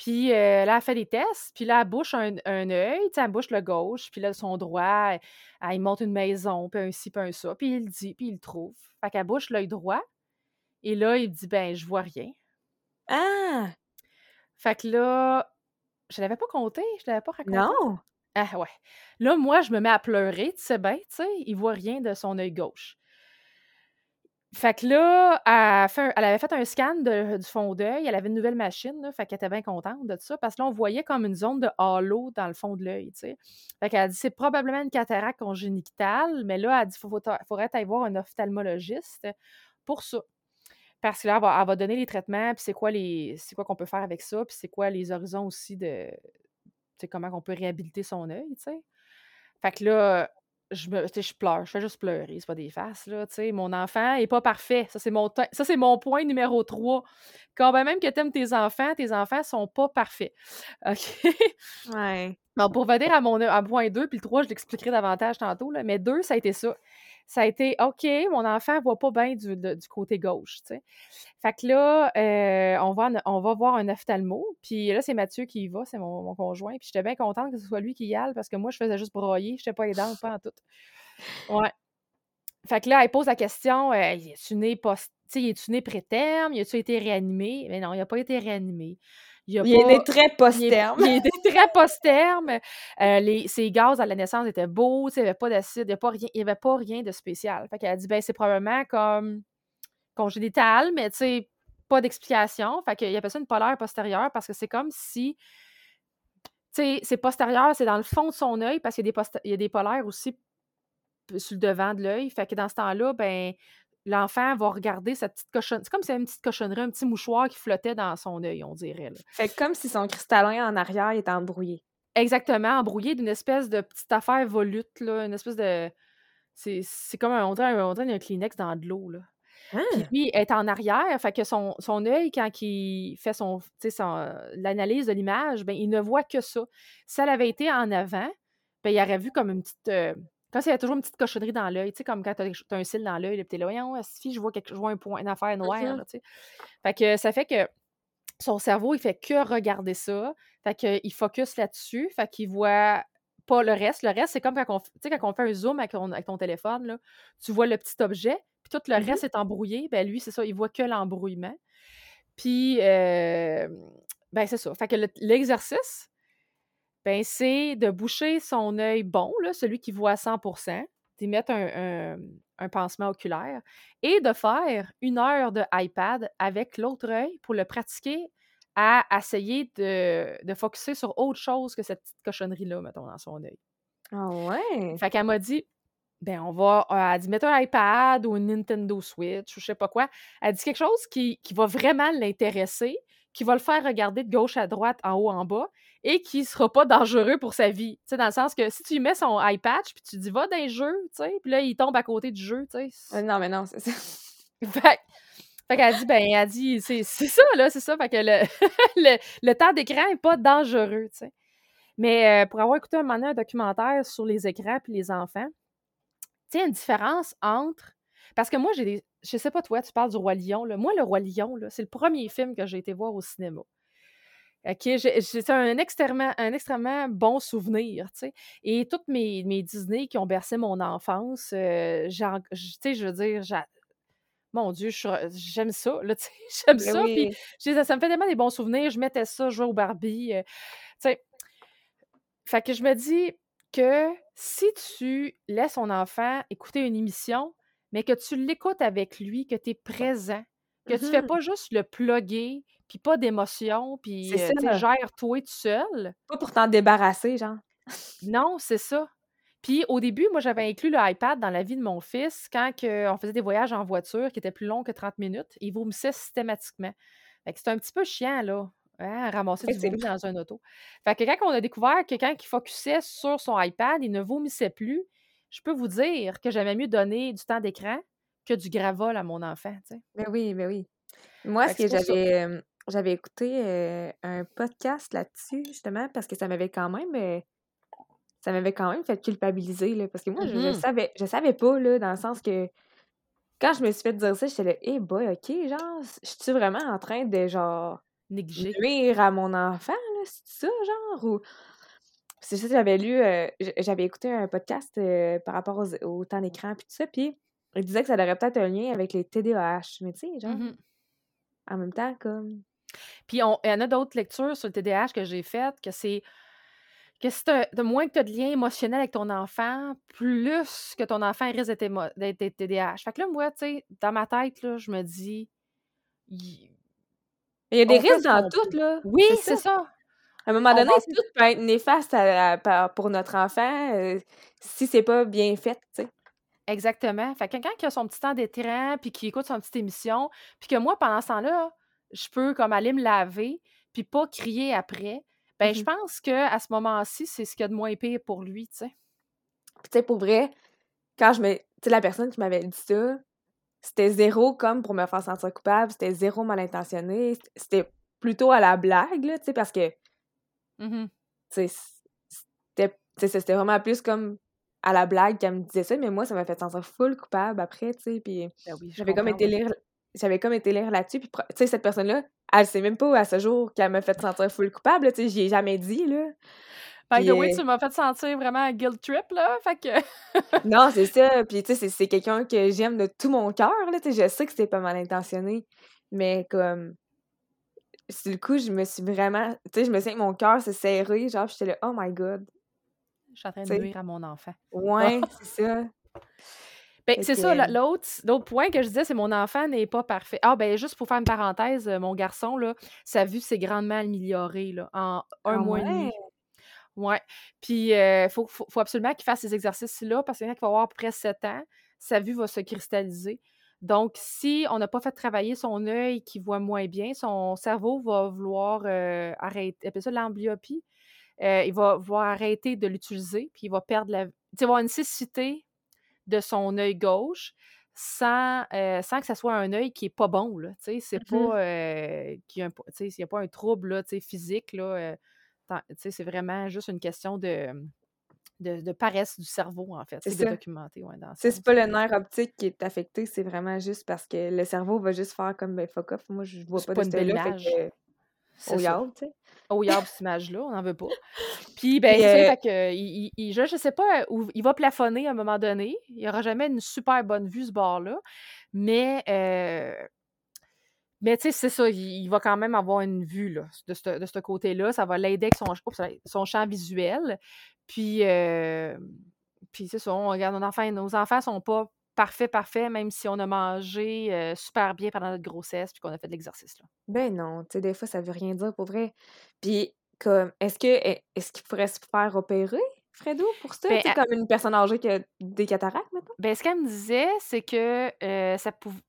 Puis euh, là, elle fait des tests, puis là, elle bouche un, un œil, tu sais, elle bouche le gauche, puis là, son droit, elle, elle monte une maison, puis un ci, puis un ça, puis il le dit, puis il le trouve. Fait qu'elle bouche l'œil droit, et là, il dit, ben, je vois rien. Ah! Fait que là, je l'avais pas compté, je l'avais pas raconté. Non! Ah ouais. Là, moi, je me mets à pleurer, tu sais bien, tu sais, il voit rien de son œil gauche. Fait que là, elle, avait fait un scan du fond d'œil, elle avait une nouvelle machine, là, fait qu'elle était bien contente de ça, parce que là, on voyait comme une zone de halo dans le fond de l'œil, tu sais. Fait qu'elle a dit, c'est probablement une cataracte congénitale, mais là, elle a dit, il faudrait aller voir un ophtalmologiste pour ça. Parce que là, elle va, elle va donner les traitements, puis c'est quoi les c'est quoi qu'on peut faire avec ça, puis c'est quoi les horizons aussi de, tu sais, comment on peut réhabiliter son œil, tu sais. Fait que là, je me, je pleure, je fais juste pleurer, c'est pas des faces, là, tu sais. Mon enfant est pas parfait. Ça, c'est mon, te- ça, c'est mon point numéro 3. Quand ben même que t'aimes tes enfants, tes enfants sont pas parfaits. OK? Ouais. Bon, pour venir à mon à point 2, puis le 3, je l'expliquerai davantage tantôt, là, mais 2, ça a été ça. Ça a été OK, mon enfant voit pas bien du, côté gauche, tu sais. Fait que là, euh, on, va, voir un ophtalmo, puis là, c'est Mathieu qui y va, c'est mon, mon conjoint, puis j'étais bien contente que ce soit lui qui y aille, parce que moi, je faisais juste broyer, je pas aidante, pas en tout. Ouais. Fait que là, elle pose la question, euh, y est-tu né est-tu né préterme? Y a-tu été réanimé? Mais non, il a pas été réanimé. Il a Il est né pas... très Il est, post-terme. il était très post-terme. Euh, les, ses gaz à la naissance étaient beaux, il n'y avait pas d'acide, il n'y avait, pas rien- il y avait pas rien de spécial. Fait qu'elle a dit, ben, c'est probablement comme congénital, mais tu sais, pas d'explication. Fait qu'il appelle ça une polaire postérieure parce que c'est comme si, tu sais, c'est postérieur, c'est dans le fond de son œil parce qu'il y y a des polaires aussi sur le devant de l'œil. Fait que dans ce temps-là, ben, l'enfant va regarder sa petite cochonnerie. C'est comme si c'était une petite cochonnerie, un petit mouchoir qui flottait dans son œil, on dirait. là. Fait comme si son cristallin en arrière était embrouillé. Exactement, embrouillé d'une espèce de petite affaire volute, là, une espèce de. C'est comme un, on dirait, un- on dirait un Kleenex dans de l'eau. Là. Puis Hein? lui est en arrière, fait que son, son œil, quand il fait son, tu sais, son, l'analyse de l'image, ben, il ne voit que ça. Si elle avait été en avant, ben, il aurait vu comme une petite. euh, comme s'il y avait toujours une petite cochonnerie dans l'œil, tu sais, comme quand tu as, un cil dans l'œil, puis t'es là, voyons, si je vois, quelque, je vois un point, une affaire noire, tu sais. Fait que ça fait que son cerveau, il fait que regarder ça. Fait qu'il focus là-dessus. Fait qu'il voit pas le reste. Le reste, c'est comme quand on, tu quand on fait un zoom avec ton, avec ton téléphone, là, tu vois le petit objet, puis tout le Mhm. reste est embrouillé. Ben lui, c'est ça, il voit que l'embrouillement. Puis, euh, ben c'est ça. Fait que le- l'exercice, ben c'est de boucher son œil bon, là, celui qui voit à 100% d'y mettre un, un- un pansement oculaire et de faire une heure de iPad avec l'autre œil pour le pratiquer à essayer de, de focuser sur autre chose que cette petite cochonnerie-là, mettons, dans son œil. Ah ouais? Fait qu'elle m'a dit, ben on va, euh, elle dit, mets un iPad ou une Nintendo Switch ou je sais pas quoi. Elle dit quelque chose qui, qui va vraiment l'intéresser, qui va le faire regarder de gauche à droite, en haut, en bas, et qui sera pas dangereux pour sa vie. Tu sais, dans le sens que si tu lui mets son iPad, puis tu dis va dans les jeux, tu sais, puis là, il tombe à côté du jeu, tu sais. non, mais non, c'est ça. fait, fait qu'elle dit, ben, elle dit, c'est ça, là, c'est ça. Fait que le, le, le temps d'écran n'est pas dangereux, tu sais. Mais euh, pour avoir écouté un moment un documentaire sur les écrans puis les enfants, tu sais, une différence entre. Parce que moi, j'ai des. Je sais pas, toi, tu parles du Roi Lion. Là. Moi, le Roi Lion, c'est le premier film que j'ai été voir au cinéma. C'est un extrêmement, un extrêmement bon souvenir, tu sais. Et toutes mes, mes Disney qui ont bercé mon enfance, euh, tu sais, je veux dire, mon Dieu, j'aime ça, là, tu sais, j'aime ben ça, puis ça, me fait tellement des bons souvenirs, je mettais ça, je jouais au Barbie, euh, tu sais, fait que je me dis que si tu laisses ton enfant écouter une émission, mais que tu l'écoutes avec lui, que tu es présent, que tu fais mmh pas juste le plugger, puis pas d'émotion, puis euh, gère-toi tout seul. Pas pour t'en débarrasser, genre. non, c'est ça. Puis au début, moi, j'avais inclus le iPad dans la vie de mon fils quand on faisait des voyages en voiture qui étaient plus longs que 30 minutes. Il vomissait systématiquement. Fait que c'est un petit peu chiant, là. Hein, ramasser du vomi dans un auto. Fait que quand on a découvert que quand il focusait sur son iPad, il ne vomissait plus, je peux vous dire que j'aimais mieux donner du temps d'écran que du gravol à mon enfant. Mais oui, mais oui. Moi, ce que j'avais j'avais écouté un podcast là-dessus, justement, parce que ça m'avait quand même ça m'avait quand même fait culpabiliser. Là, parce que moi, je, je, mmh savais je savais pas, là, dans le sens que quand je me suis fait dire ça, j'étais là, hé hey boy, ok, genre, je suis vraiment en train de genre Négliger. à mon enfant, là, c'est ça, genre? Ou... C'est ça, j'avais lu, euh, j'avais écouté un podcast euh, par rapport au temps d'écran puis tout ça, puis il disait que ça aurait peut-être un lien avec les TDAH, mais tu sais, genre, mmh en même temps, comme... Puis il y en a d'autres lectures sur le TDAH que j'ai faites, que c'est que si de moins que tu as de lien émotionnel avec ton enfant, plus que ton enfant risque d'être TDAH. Fait que là, moi, tu sais, dans ma tête, là, je me dis, il y a des risques dans tout, là. Oui, c'est ça. À un moment donné, tout peut être néfaste pour notre enfant euh, si c'est pas bien fait, tu sais. Exactement. Fait que quelqu'un qui a son petit temps d'étirant, puis qui écoute son petite émission, puis que moi, pendant ce temps-là, je peux comme aller me laver, puis pas crier après, ben je mmh pense que à ce moment-ci, c'est ce qu'il y a de moins pire pour lui, tu sais. Tu sais, pour vrai, quand je me... Tu sais, la personne qui m'avait dit ça, c'était zéro comme pour me faire sentir coupable, c'était zéro mal intentionné, c'était plutôt à la blague, là, tu sais, parce que, mmh c'était vraiment plus comme à la blague qu'elle me disait ça, mais moi, ça m'a fait sentir full coupable après, tu sais, puis ben j'avais comme été lire j'avais comme été lire là-dessus, puis tu sais, cette personne-là, elle sait même pas à ce jour qu'elle m'a fait sentir full coupable, tu sais, j'y ai jamais dit, là. By the way, tu m'as fait sentir vraiment un guilt trip, là. Fait que. non, c'est ça. Puis, tu sais, c'est quelqu'un que j'aime de tout mon cœur, là. Tu sais, je sais que c'est pas mal intentionné. Mais, comme. Sur le coup, je me suis vraiment. Tu sais, je me sens que mon cœur s'est serré. Genre, j'étais là, oh my god. Je suis en train de nuire à mon enfant. Ouais, c'est ça. Ben, c'est ça, l'autre, l'autre point que je disais, c'est mon enfant n'est pas parfait. Ah, ben, juste pour faire une parenthèse, mon garçon, là, sa vue s'est grandement améliorée, là, en un ah mois et demi. Ouais? Puis, il faut, faut, absolument qu'il fasse ces exercices-là parce qu'il y en a qui va avoir à peu près 7 ans, sa vue va se cristalliser. Donc, si on n'a pas fait travailler son œil qui voit moins bien, son cerveau va vouloir arrêter, appelle ça l'amblyopie. il va vouloir arrêter de l'utiliser, puis il va perdre la. Il va avoir une cécité de son œil gauche sans, sans que ce soit un œil qui n'est pas bon. Là, c'est mmh pas qu'il n'y a, pas un trouble là, physique. Là, c'est vraiment juste une question de, de, paresse du cerveau, en fait. C'est documenté. Ouais, c'est pas le nerf optique qui est affecté, c'est vraiment juste parce que le cerveau va juste faire comme ben fuck off. Moi, je vois pas, pas de une là Au yard, tu sais. Au yard, cette image-là, on n'en veut pas. Puis, ben, euh que, il, je, je sais pas où il va plafonner à un moment donné. Il n'y aura jamais une super bonne vue, ce bord-là. Mais, euh, mais tu sais, c'est ça, il, va quand même avoir une vue là, de ce côté-là. Ça va l'aider avec son, son, champ visuel. Puis, euh, puis c'est ça, on regarde nos enfants. Nos enfants sont pas parfaits, parfaits, même si on a mangé euh, super bien pendant notre grossesse puis qu'on a fait de l'exercice. Là. Ben non, tu sais, des fois, ça veut rien dire pour vrai. Puis, comme, est-ce que est-ce qu'il pourrait se faire opérer? Fredo, pour ça? Ben, comme une personne âgée qui a des cataractes, maintenant? Ben, ce qu'elle me disait, c'est que euh, ça pouvait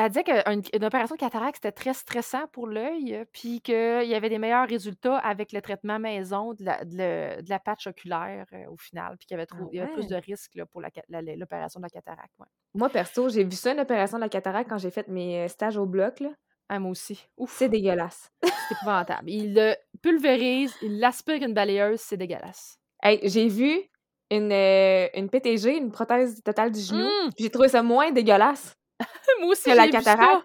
Elle disait qu'une une opération de cataracte, c'était très stressant pour l'œil, puis qu'il y avait des meilleurs résultats avec le traitement maison de la, de le- de la patch oculaire euh, au final, puis qu'il y avait, Ah y avait plus de risques là, pour l'opération de la cataracte. Ouais. Moi, perso, j'ai vu ça, une opération de la cataracte, quand j'ai fait mes euh, stages au bloc, là. Ah, moi aussi. C'est dégueulasse. c'est épouvantable. Il le pulvérise, il l'aspire avec une balayeuse, c'est dégueulasse. Hey, j'ai vu une, euh, une PTG, une prothèse totale du genou. Puis J'ai trouvé ça moins dégueulasse Moi aussi, la cataracte.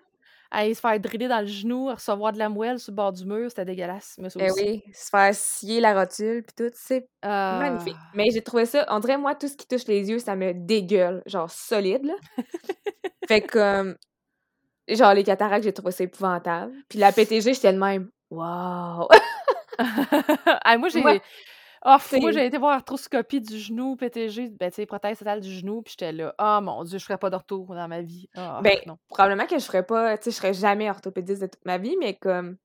Aller se faire driller dans le genou, recevoir de la moelle sur le bord du mur, c'était dégueulasse. Mais Eh oui, se faire scier la rotule, puis tout, c'est magnifique. Ah. Mais j'ai trouvé ça, on dirait, moi, tout ce qui touche les yeux, ça me dégueule, genre solide, là. fait que, comme, genre, les cataractes, j'ai trouvé ça épouvantable. Puis la PTG, j'étais de même, waouh! Ah, moi, j'ai. Moi, Oh, moi, c'est. j'ai été voir arthroscopie du genou, PTG, ben, tu sais, prothèse totale du genou, puis j'étais là, oh mon Dieu, je ferais pas de retour dans ma vie. Ah, Ben, non. probablement que je ferais pas, tu sais, je serais jamais orthopédiste de toute ma vie, mais comme,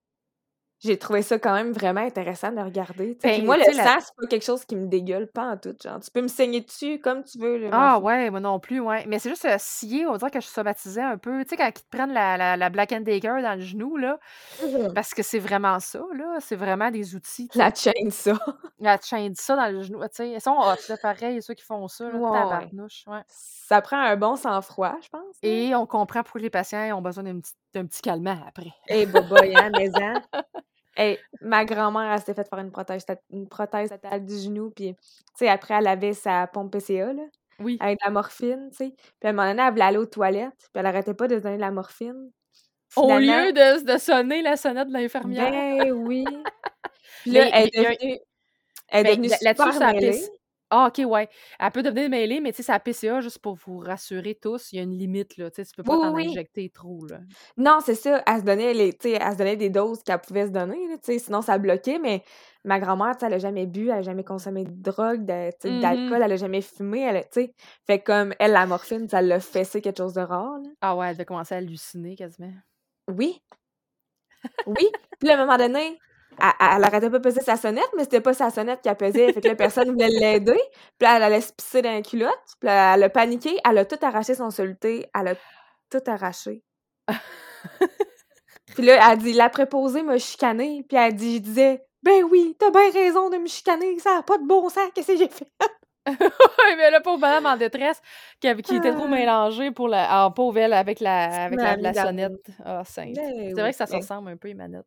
j'ai trouvé ça quand même vraiment intéressant de regarder, Ben, moi, le la... sang, c'est pas quelque chose qui me dégueule, pas en tout, genre. Tu peux me saigner dessus comme tu veux, là, Ah ouais, moi non plus, ouais. Mais c'est juste euh, scier, on dirait que je somatisais un peu. Tu sais, quand ils te prennent la, la, la Black and Decker dans le genou, là, Mhm. parce que c'est vraiment ça, là. C'est vraiment des outils, La chaîne, ça. La chaîne ça dans le genou, tu sais. Ils sont hot, pareil, ceux qui font ça, là, tabarnouche, ouais. Ça prend un bon sang-froid, je pense. Et on comprend pourquoi les patients ont besoin d'un petit, d'un petit calmant après. Eh, boboy, hein, mais hein. Hey, ma grand-mère, elle s'était fait faire une prothèse, une prothèse totale du genou, puis, tu sais, après, elle avait sa pompe PCA, là, Oui. avec de la morphine, tu sais. Puis à un moment donné, elle voulait aller aux toilettes, puis elle arrêtait pas de se donner de la morphine. Au lieu de, de sonner la sonnette de l'infirmière. ben oui. Puis là, Mais elle est devenue, elle est Ben, devenue super mêlée. Ah, ok, ouais. Elle peut devenir mêlée, mais tu sais, sa PCA, juste pour vous rassurer tous, il y a une limite, là. Tu sais, tu peux pas Oui, t'en oui, injecter trop, là. Non, c'est ça. Elle se donnait les, tu sais, elle se donnait des doses qu'elle pouvait se donner, là, tu sais, sinon ça bloquait. Mais ma grand-mère, tu sais, elle a jamais bu, elle a jamais consommé de drogue, d'alcool, elle a jamais fumé, elle, a- tu sais. Fait comme elle, la morphine, ça l'a fessé quelque chose de rare, là. Ah ouais, elle devait commencer à halluciner quasiment. Oui, oui. Puis à un moment donné, elle, arrêtait pas de peser sa sonnette, mais c'était pas sa sonnette qui pesait. Fait que là, personne voulait l'aider. Puis là, elle allait se pisser dans la culotte. Puis là, elle a paniqué. Elle a tout arraché son soluté. Elle a tout arraché. Puis là, elle dit, la préposée m'a chicané. Puis elle dit, je disais, ben oui, t'as bien raison de me chicaner. Ça a pas de bon sens. Qu'est-ce que j'ai fait? Ouais, mais la pauvre madame en détresse, qui, était trop Ah, mélangée pour la, en pauvre elle, avec la, avec la, la sonnette. Ah, sainte. Ben C'est vrai oui. que ça se Mais, ressemble un peu, les manettes.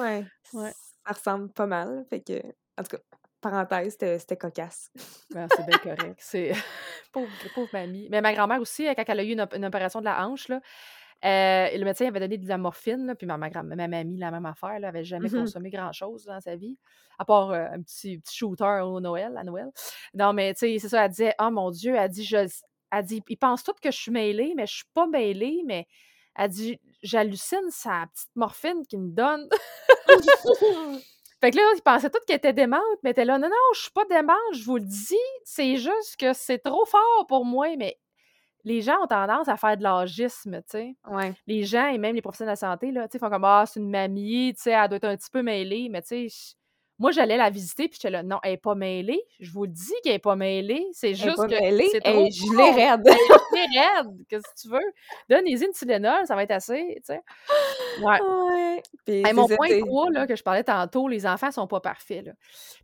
Ouais, Ouais. ça ressemble pas mal. Fait que, en tout cas, parenthèse, c'était cocasse. Ben, c'est bien correct. C'est pauvre, pauvre mamie. Mais ma grand-mère aussi, quand elle a eu une, op- une opération de la hanche, là, euh, le médecin avait donné de la morphine, là, puis ma, ma, ma mamie, la même affaire, elle avait jamais Mhm. consommé grand-chose dans sa vie, à part euh, un petit, petit shooter au Noël, à Noël. Non, mais tu sais, c'est ça, elle disait, oh mon Dieu, elle dit, je, elle dit, ils pensent tous que je suis mêlée, mais je suis pas mêlée, mais elle dit, j'hallucine sa petite morphine qu'il me donne. Fait que là, ils pensaient tous qu'elle était démente, mais elle était là, non, non, je suis pas démente, je vous le dis, c'est juste que c'est trop fort pour moi, mais les gens ont tendance à faire de l'agisme, tu sais. Ouais. Les gens et même les professionnels de la santé, là, tu sais, font comme, ah, c'est une mamie, tu sais, elle doit être un petit peu mêlée, mais tu sais, moi, j'allais la visiter, puis j'étais là, non, elle est pas mêlée, je vous le dis qu'elle est pas mêlée, c'est Elle est juste que c'est Elle trop est gelée fort, raide. elle est gelée raide, qu'est-ce que tu veux? Donne-y une Tylenol, ça va être assez, tu sais. Ouais. Ouais. Puis Hey, c'est mon point tu sais. 3 là, que je parlais tantôt, les enfants sont pas parfaits. Là.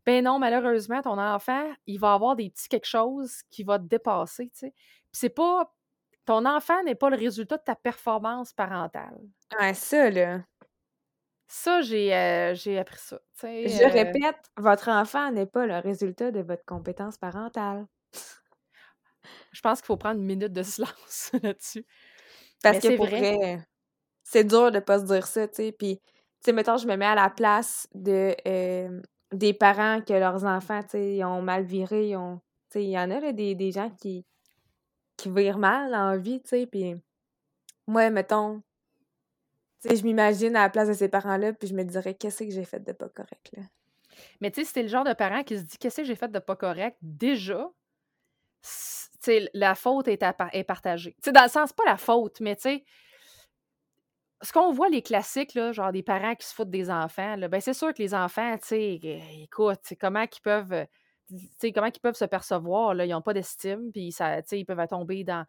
Ben non, malheureusement, ton enfant, il va avoir des petits quelque chose qui va te dépasser. tu sais. Puis c'est pas. Ton enfant n'est pas le résultat de ta performance parentale. Ouais, ça, là. Ça, j'ai euh, j'ai appris ça. Je euh, répète, votre enfant n'est pas le résultat de votre compétence parentale. je pense qu'il faut prendre une minute de silence là-dessus. Parce Mais que pour vrai. c'est dur de pas se dire ça, tu sais. Puis, tu sais, mettons, je me mets à la place de euh, des parents que leurs enfants, tu sais, ont mal viré, ils ont... Tu sais, il y en a, là, des, des gens qui, qui virent mal en vie, tu sais, puis moi, mettons, je m'imagine à la place de ces parents-là, puis je me dirais, qu'est-ce que j'ai fait de pas correct, là? Mais tu sais, t'es le genre de parent qui se dit qu'est-ce que j'ai fait de pas correct, déjà, c- tu sais, la faute est, à est partagée. Dans le sens, pas la faute, mais tu sais, ce qu'on voit, les classiques, là, genre des parents qui se foutent des enfants, ben c'est sûr que les enfants, tu sais, euh, écoute, c'est comment qu'ils peuvent, euh, comment peuvent se percevoir, là, ils n'ont pas d'estime, puis ça, ils peuvent tomber dans,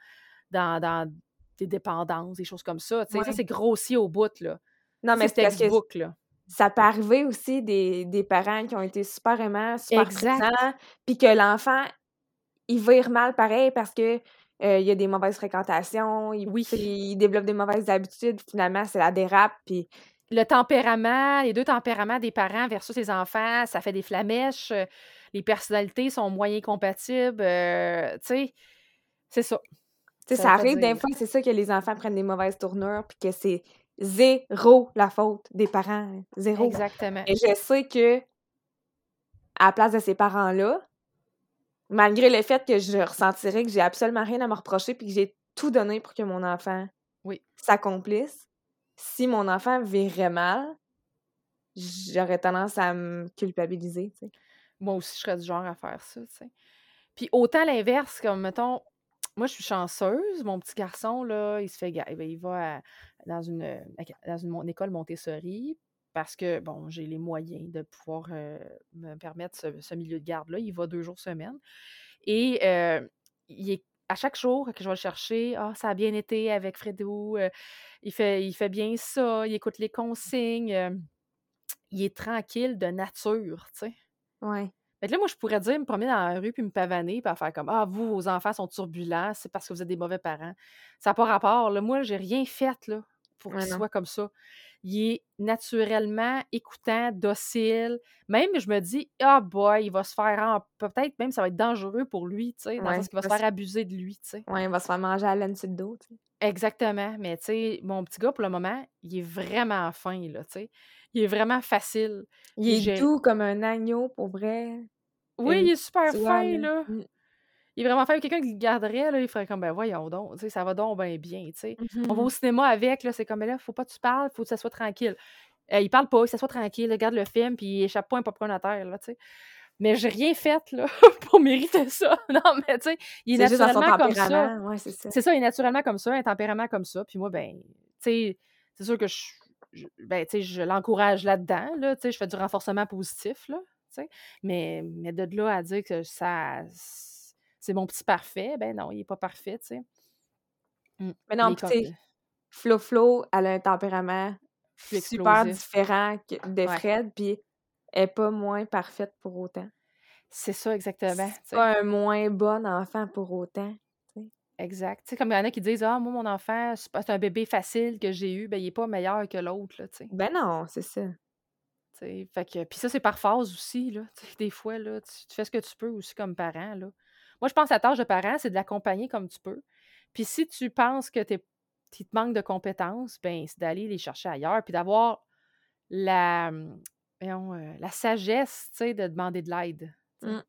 dans, dans, des dépendances, des choses comme ça. Ça, c'est grossi au bout, là. Non, mais C'est c'est parce que textbook, là. ça peut arriver aussi des des parents qui ont été super aimants, super présents, puis que l'enfant, il vire mal pareil parce que, heu, il y a des mauvaises fréquentations, il Oui. il développe des mauvaises habitudes, finalement, c'est la dérape, puis Le tempérament, les 2 tempéraments des parents versus les enfants, ça fait des flamèches, heu, les personnalités sont moyen compatibles, heu, tu sais, c'est ça. Sais, Ça arrive des fois, c'est ça, que les enfants prennent des mauvaises tournures, puis que c'est 0 la faute des parents, 0. Exactement. Et je sais que à la place de ces parents-là, malgré le fait que je ressentirais que j'ai absolument rien à me reprocher puis que j'ai tout donné pour que mon enfant Oui. s'accomplisse, si mon enfant virait mal, j'aurais tendance à me culpabiliser. Moi aussi, je serais du genre à faire ça. Puis autant l'inverse, comme mettons, moi, je suis chanceuse, mon petit garçon, là, il se fait eh ben, il va à dans une, ac dans une école Montessori parce que, bon, j'ai les moyens de pouvoir, heu, me permettre ce milieu de garde-là. Il va 2 jours semaine et heu, il est à chaque jour que je vais le chercher: «Ah, ça a bien été avec Fredou, heu, il fait il fait bien ça, il écoute les consignes», il est tranquille de nature, tu sais. Ouais. Fait que là, moi, je pourrais dire, me promener dans la rue puis me pavaner puis à faire comme: «Ah, vous, vos enfants sont turbulents, c'est parce que vous êtes des mauvais parents». Ça a pas rapport, là. Moi, j'ai rien fait, là, pour qu'il soit comme ça. Il est naturellement écoutant, docile. Même, je me dis: «Ah boy, il va se faire en peut-être même ça va être dangereux pour lui», tu sais, dans le Ouais, sens qu'il va se faire abuser de lui, tu sais. Ouais, il va se faire manger la laine sur le dos, tu sais. Exactement, mais tu sais, mon petit gars, pour le moment, il est vraiment fin, là, tu sais. Il est vraiment facile. Il est j'ai doux comme un agneau, pour vrai. Oui, il est super vois, fin, là. Mmh. Il est vraiment fin. Quelqu'un qui le garderait, là, il ferait comme: «Ben, voyons donc, tu sais, ça va donc ben bien», tu sais. On va Mmh au cinéma avec, là, c'est comme: «Mais là, faut pas que tu parles, faut que ça soit tranquille». Heu, il parle pas, il s'assoit tranquille, regarde le film, puis il échappe pas un popcorn à terre, là, tu sais. Mais j'ai rien fait, là, pour mériter ça. Non, mais tu sais, il est C'est juste dans son naturellement comme ça. ouais, c'est ça. C'est ça, il est naturellement comme ça, un tempérament comme ça. Puis moi, ben, tu sais, c'est sûr que je je ben, je l'encourage là-dedans, là, je fais du renforcement positif, là. Mais mais de là à dire que ça c'est mon petit parfait, ben non, il est pas parfait, tu sais. Mmh. Mais non, tu sais, Flo Flo, elle a un tempérament super différent de. Fred, puis elle est pas moins parfaite pour autant. C'est ça, exactement, C'est pas un moins bon enfant pour autant. Exact. Tu sais, comme il y en a qui disent: «Ah, moi, mon enfant, c'est pas c'est un bébé facile que j'ai eu», ben, il est pas meilleur que l'autre, là, tu sais. Ben non, c'est ça. Tu sais, fait que puis ça, c'est par phase aussi, là. Tu sais, des fois, là, tu tu fais ce que tu peux aussi comme parent, là. Moi, je pense que la tâche de parent, c'est de l'accompagner comme tu peux. Puis si tu penses que tu es qu'il te manque de compétences, ben, c'est d'aller les chercher ailleurs, puis d'avoir la, voyons, heu, la sagesse, tu sais, de demander de l'aide. Mmh.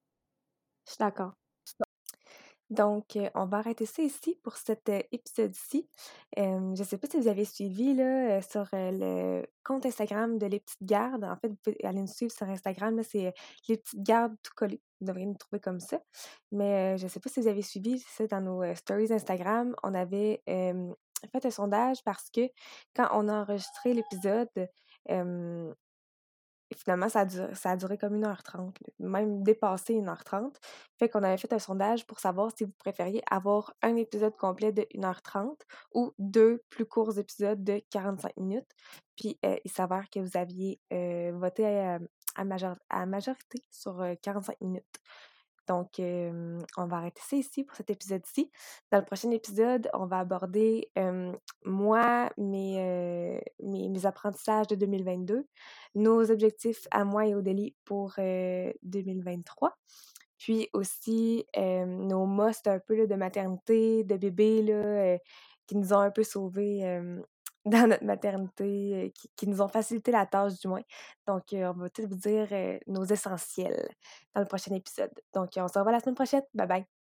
Je suis d'accord. Donc, heu, on va arrêter ça ici pour cet, heu, épisode-ci. Je sais pas si vous avez suivi là, heu, sur, le compte Instagram de Les Petites Gardes. En fait, vous pouvez aller nous suivre sur Instagram, c'est, Les Petites Gardes tout collé. Vous devriez nous trouver comme ça. Mais, je sais pas si vous avez suivi ça dans nos, stories Instagram. On avait, fait un sondage parce que quand on a enregistré l'épisode, finalement ça a duré comme 1:30 là, même dépassé 1:30. Fait qu'on avait fait un sondage pour savoir si vous préfériez avoir un épisode complet de 1:30 ou 2 plus courts épisodes de 45 minutes. Puis, heu, il s'avère que vous aviez, heu, voté à à major à majorité sur, heu, 45 minutes. Donc, on va arrêter ça ici pour cet épisode-ci. Dans le prochain épisode, on va aborder, moi, mes, mes apprentissages de 2022, nos objectifs à moi et Odélie pour, heu, 2023. Puis aussi, nos musts un peu de maternité, de bébé là, qui nous ont un peu sauvés, dans notre maternité, heu, qui qui nous ont facilité la tâche du moins. Donc, heu, on va tout vous dire, heu, nos essentiels dans le prochain épisode. Donc, on se revoit la semaine prochaine. Bye bye.